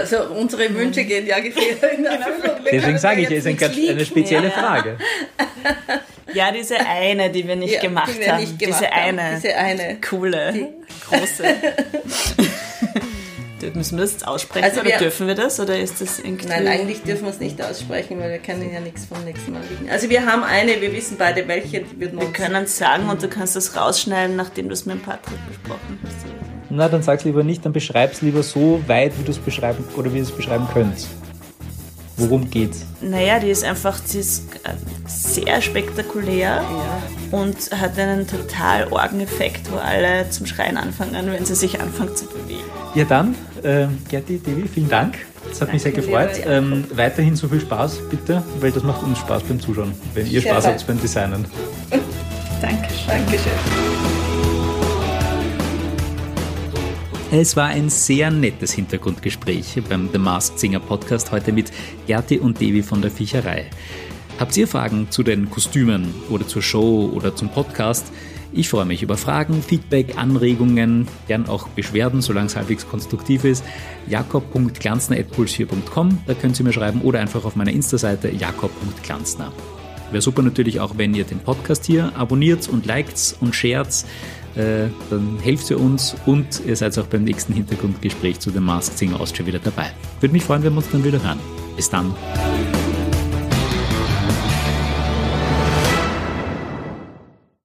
also unsere Wünsche gehen ja gefehlt in Erfüllung. Deswegen sage ich, es ist eine, eine spezielle Frage. Ja, diese eine, die wir nicht ja, gemacht die wir haben. Nicht gemacht diese haben. eine. Diese eine. Coole. Die. Große. Müssen wir das jetzt aussprechen also oder dürfen wir das? Oder ist das irgendwie. Nein, eigentlich dürfen wir es nicht aussprechen, weil wir können ja nichts vom nächsten Mal liegen. Also wir haben eine, wir wissen beide welche. wir können es sagen und du kannst das rausschneiden, nachdem du es mit Patrick besprochen hast. Na, dann sag's lieber nicht, dann beschreib's lieber so weit, wie du es beschreiben oder wie du es beschreiben könnt. Worum geht's? Naja, die ist einfach, sie ist äh, sehr spektakulär ja. und hat einen total Orgeneffekt, wo alle zum Schreien anfangen, wenn sie sich anfangen zu bewegen. Ja dann, äh, Gerti, Devi, vielen Dank. Das hat Danke mich sehr gefreut. Ähm, weiterhin so viel Spaß, bitte, weil das macht uns Spaß beim Zuschauen, wenn ihr Spaß habt beim Designen. Dankeschön. Dankeschön. Es war ein sehr nettes Hintergrundgespräch beim The Masked Singer Podcast heute mit Gerti und Devi von der Viecherei. Habt ihr Fragen zu den Kostümen oder zur Show oder zum Podcast? Ich freue mich über Fragen, Feedback, Anregungen, gern auch Beschwerden, solange es halbwegs konstruktiv ist. jakob.glanzner.puls4.com, da könnt ihr mir schreiben oder einfach auf meiner Insta-Seite jakob.glanzner. Wäre super natürlich auch, wenn ihr den Podcast hier abonniert und liked und shared Äh, dann helft ihr uns und ihr seid auch beim nächsten Hintergrundgespräch zu dem Masked Singer Austria wieder dabei. Würde mich freuen, wenn wir uns dann wieder hören. Bis dann.